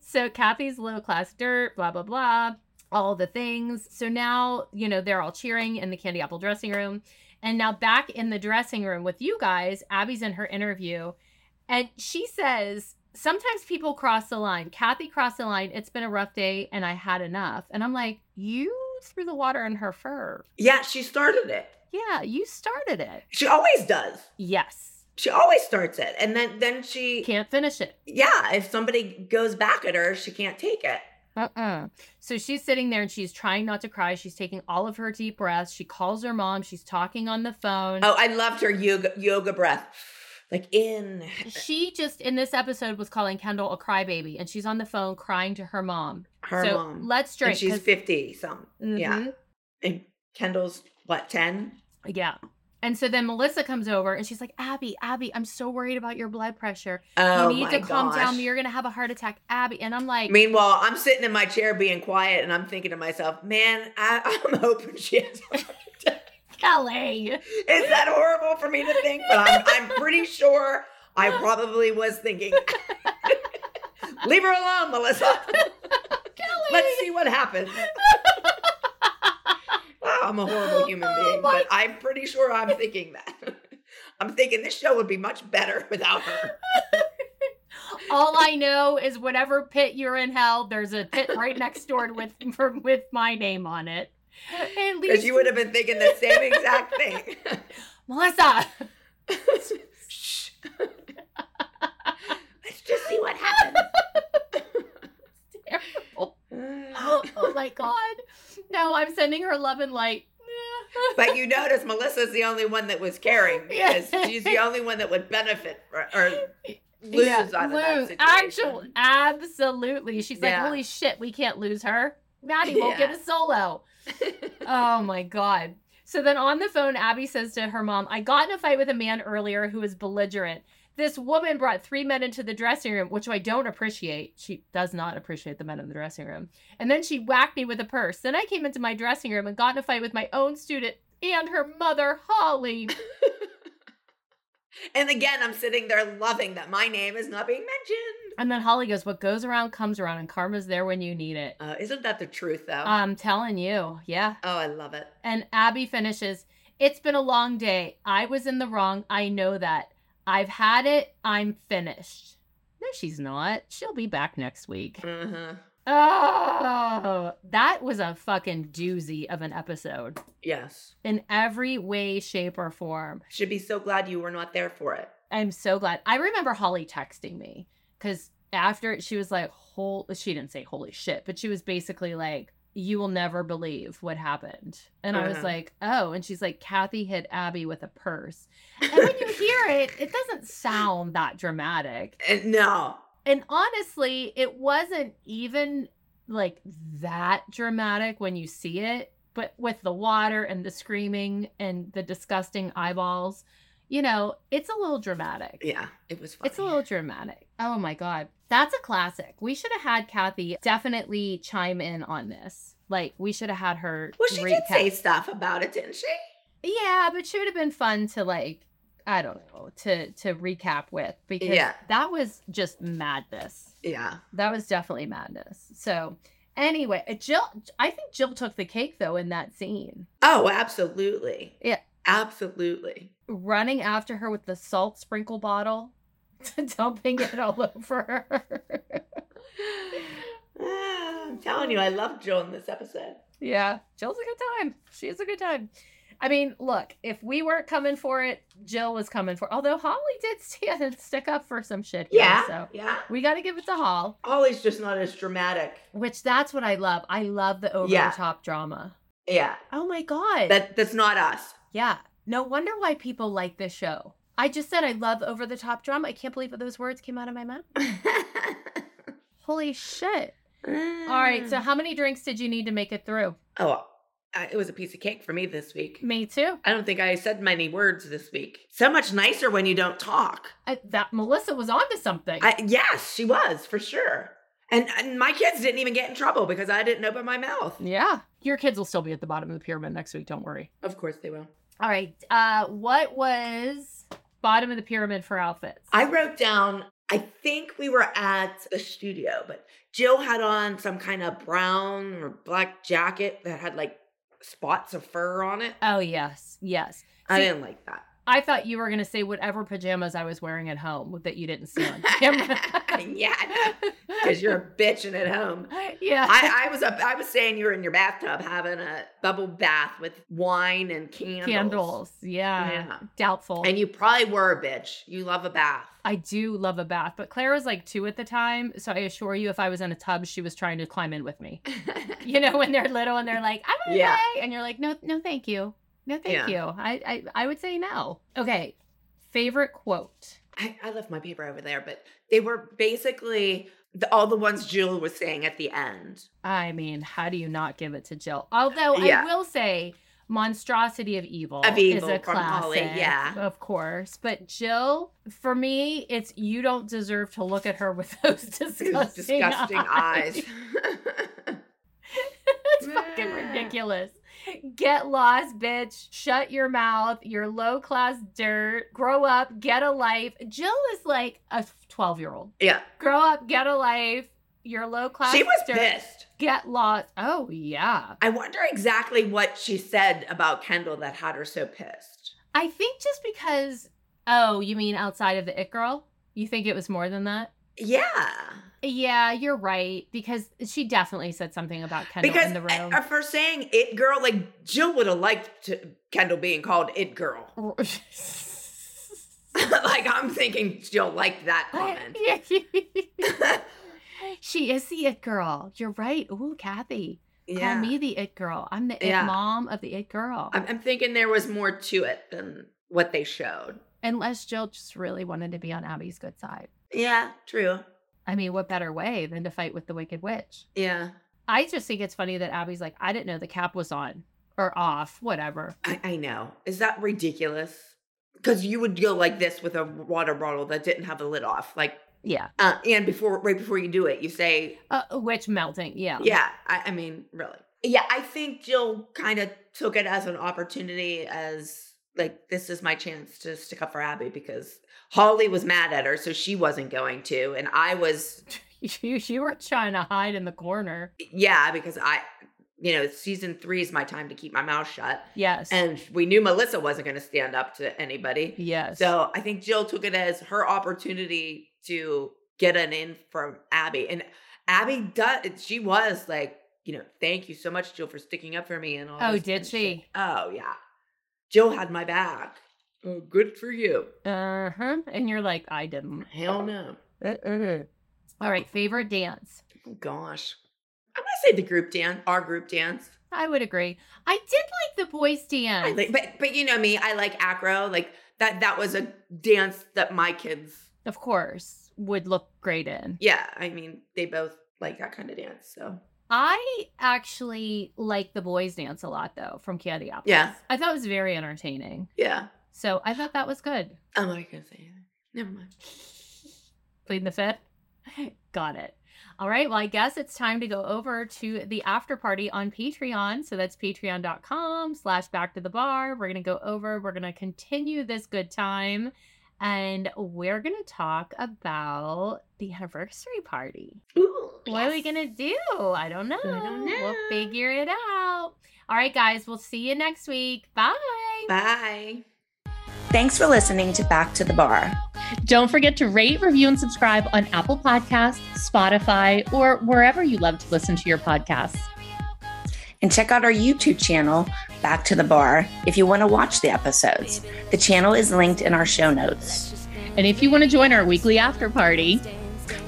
so Cathy's low class dirt, blah, blah, blah, all the things. So now, you know, they're all cheering in the Candy Apple dressing room. And now back in the dressing room with you guys, Abby's in her interview. And she says, Sometimes people cross the line. Cathy crossed the line. It's been a rough day and I had enough. And I'm like, You threw the water in her fur. yeah, she started it. Yeah, you started it. She always does. Yes. She always starts it. And then then she Can't finish it. Yeah, if somebody goes back at her, she can't take it. Uh-uh. So she's sitting there and she's trying not to cry. She's taking all of her deep breaths. She calls her mom. She's talking on the phone. Oh, I loved her yoga yoga breath. Like in She just in this episode was calling Kendall a crybaby, and she's on the phone crying to her mom. her so mom. let's drink. And she's 'cause- 50 some. Yeah. Mhm. And Kendall's what, 10? Yeah. And so then Melissa comes over and she's like, Abby, Abby, I'm so worried about your blood pressure. Oh, you need to calm down. You're gonna have a heart attack, Abby. And I'm like, Meanwhile, I'm sitting in my chair being quiet and I'm thinking to myself, man, I, [laughs] I'm hoping she has a heart attack. Kelly. Is that horrible for me to think? But I'm, I'm pretty sure I [laughs] probably was thinking, [laughs] leave her alone, Melissa. Kelly. Let's see what happens. I'm a horrible [laughs] human Oh being, but I'm pretty sure I'm thinking that. [laughs] I'm thinking this show would be much better [laughs] without her. All I know is whatever pit you're in hell, there's a pit right next door with with my name on it. At least you would have been thinking the same exact thing. Melissa. Shh. Let's just see what happens. Oh, oh my [laughs] god. No, I'm sending her love and light. [laughs] But you notice Melissa's the only one that was caring [laughs] because she's the only one that would benefit or, or lose Yeah, out of that situation. Actual, absolutely. She's like, holy shit, we can't lose her. Maddie won't get a solo. oh my god. So then on the phone, Abby says to her mom, I got in a fight with a man earlier who was belligerent. This woman brought three men into the dressing room, which I don't appreciate. She does not appreciate the men in the dressing room. And then she whacked me with a purse. Then I came into my dressing room and got in a fight with my own student and her mother, Holly. [laughs] and again, I'm sitting there loving that my name is not being mentioned. And then Holly goes, What goes around comes around, and karma's there when you need it. Uh, isn't that the truth, though? I'm telling you. Yeah. oh, I love it. And Abby finishes, It's been a long day. I was in the wrong. I know that. I've had it. I'm finished. No, she's not. She'll be back next week. hmm Oh, that was a fucking doozy of an episode Yes. in every way, shape, or form. Should be so glad you were not there for it. I'm so glad. I remember Holly texting me because after she was like, "Whole," she didn't say "holy shit," but she was basically like, "You will never believe what happened," and I was Uh-huh. like, "Oh," and she's like, "Cathy hit Abby with a purse," and when you hear [laughs] it, it doesn't sound that dramatic. And no. And honestly, it wasn't even like that dramatic when you see it, but with the water and the screaming and the disgusting eyeballs, you know, it's a little dramatic. Yeah, it was funny. It's a little dramatic. Oh my God. That's a classic. We should have had Cathy definitely chime in on this. Like, we should have had her. Well, she did say stuff about it, didn't she? Yeah, but she would have been fun to, like, I don't know, to to recap with because Yeah. that was just madness. Yeah. That was definitely madness. So, anyway, Jill, I think Jill took the cake though in that scene. Oh, absolutely. Yeah. Absolutely. Running after her with the salt sprinkle bottle, [laughs] dumping it all over her. [laughs] Ah, I'm telling you, I love Jill in this episode. yeah, Jill's a good time. She is a good time. I mean, look, if we weren't coming for it, Jill was coming for. Although Holly did stand [laughs] and stick up for some shit. Here, Yeah. so Yeah. we got to give it to Hall. Ollie's just not as dramatic. Which that's what I love. I love the over the top drama. Yeah. Oh my god. That that's not us. Yeah. No wonder why people like this show. I just said I love over the top drama. I can't believe that those words came out of my mouth. [laughs] Holy shit. Mm. All right. So, how many drinks did you need to make it through? Oh, it was a piece of cake for me this week. Me too. I don't think I said many words this week. So much nicer when you don't talk. I, that Melissa was onto something. I, yes, she was for sure. And, and my kids didn't even get in trouble because I didn't open my mouth. yeah. Your kids will still be at the bottom of the pyramid next week. Don't worry. Of course they will. All right. Uh, what was bottom of the pyramid for outfits? I wrote down, I think we were at the studio, but Jill had on some kind of brown or black jacket that had like spots of fur on it. oh, yes. Yes. I See, didn't like that. I thought you were going to say whatever pajamas I was wearing at home that you didn't see on camera. [laughs] yeah, [laughs] because you're a bitch and at home. yeah. I, I was up. I was saying you were in your bathtub having a bubble bath with wine and candles. Candles. Yeah. Yeah. Doubtful. And you probably were a bitch. You love a bath. I do love a bath, but Claire was like two at the time. So I assure you, if I was in a tub, she was trying to climb in with me. [laughs] You know, when they're little and they're like, I'm okay. Yeah. And you're like, no, no, thank you. No, thank Yeah. you. I, I, I would say no. Okay. Favorite quote. I, I left my paper over there, but they were basically the, all the ones Jill was saying at the end. I mean, how do you not give it to Jill? Although I will say, Monstrosity of Evil, Of Evil is a from Holly, classic, yeah. of course. But Jill, for me, it's you don't deserve to look at her with [laughs] those disgusting, Those disgusting eyes. [laughs] it's fucking [laughs] ridiculous. [laughs] Get lost, bitch. Shut your mouth. You're low class dirt. Grow up, get a life. Jill is like a 12 year old. yeah. Grow up, get a life. You're low class. She was dirt. pissed. Get lost. Oh, yeah. I wonder exactly what she said about Kendall that had her so pissed. I think just because, oh, you mean outside of the It Girl? You think it was more than that? Yeah. Yeah, you're right. Because she definitely said something about Kendall because in the room. uh, for saying it girl, like Jill would have liked to, Kendall being called it girl. [laughs] like I'm thinking Jill liked that comment. [laughs] [laughs] she is the it girl. You're right. Ooh, Cathy. Call me the it girl. I'm the Yeah. it mom of the it girl. I'm, I'm thinking there was more to it than what they showed. Unless Jill just really wanted to be on Abby's good side. Yeah, true. I mean, what better way than to fight with the Wicked Witch? Yeah, I just think it's funny that Abby's like, I didn't know the cap was on or off, whatever. I, I know. Is that ridiculous? Because you would go like this with a water bottle that didn't have the lid off, like, Yeah. uh, and before, right before you do it, you say, Uh, witch melting. Yeah. Yeah, I, I mean, really. Yeah, I think Jill kind of took it as an opportunity, as like, this is my chance to stick up for Abby because Holly was mad at her, so she wasn't going to. And I was, [laughs] You, you were trying to hide in the corner. yeah, because I, you know, season three is my time to keep my mouth shut. Yes. And we knew Melissa wasn't going to stand up to anybody. yes. So I think Jill took it as her opportunity to get an in from Abby. And Abby does. She was like, you know, thank you so much, Jill, for sticking up for me and all. Oh, did she? shit. Oh yeah, Jill had my back. Oh, good for you. Uh huh. And you're like, I didn't. Hell no. All right, favorite dance. Oh, gosh, I'm gonna say the group dance, our group dance. I would agree. I did like the boys dance. I like, but but you know me, I like acro. Like that. That was a dance that my kids. of course, would look great in. Yeah, I mean, they both like that kind of dance. So I actually like the boys dance a lot though from Apples. Yeah. I thought it was very entertaining. yeah, So I thought that was good. I'm not gonna say anything. Never mind. [laughs] Pleading the fifth. Got it. All right. Well, I guess it's time to go over to the after party on Patreon. So that's patreon.com slash back to the bar. We're going to go over, we're going to continue this good time. And we're going to talk about the anniversary party. Ooh, What are we going to do? I don't know. don't We'll figure it out. All right, guys. We'll see you next week. Bye. Bye. Thanks for listening to Back to the Bar. Don't forget to rate, review, and subscribe on Apple Podcasts, Spotify, or wherever you love to listen to your podcasts. And check out our YouTube channel, Back to the Bar, if you want to watch the episodes. The channel is linked in our show notes, And if you want to join our weekly after party,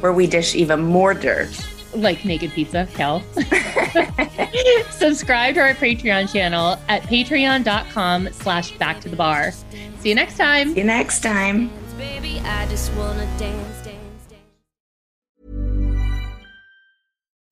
where we dish even more dirt. like Naked Pizza, Kel, [laughs] subscribe to our Patreon channel at patreon.com slash back to the bar. See you next time. See you next time. Baby,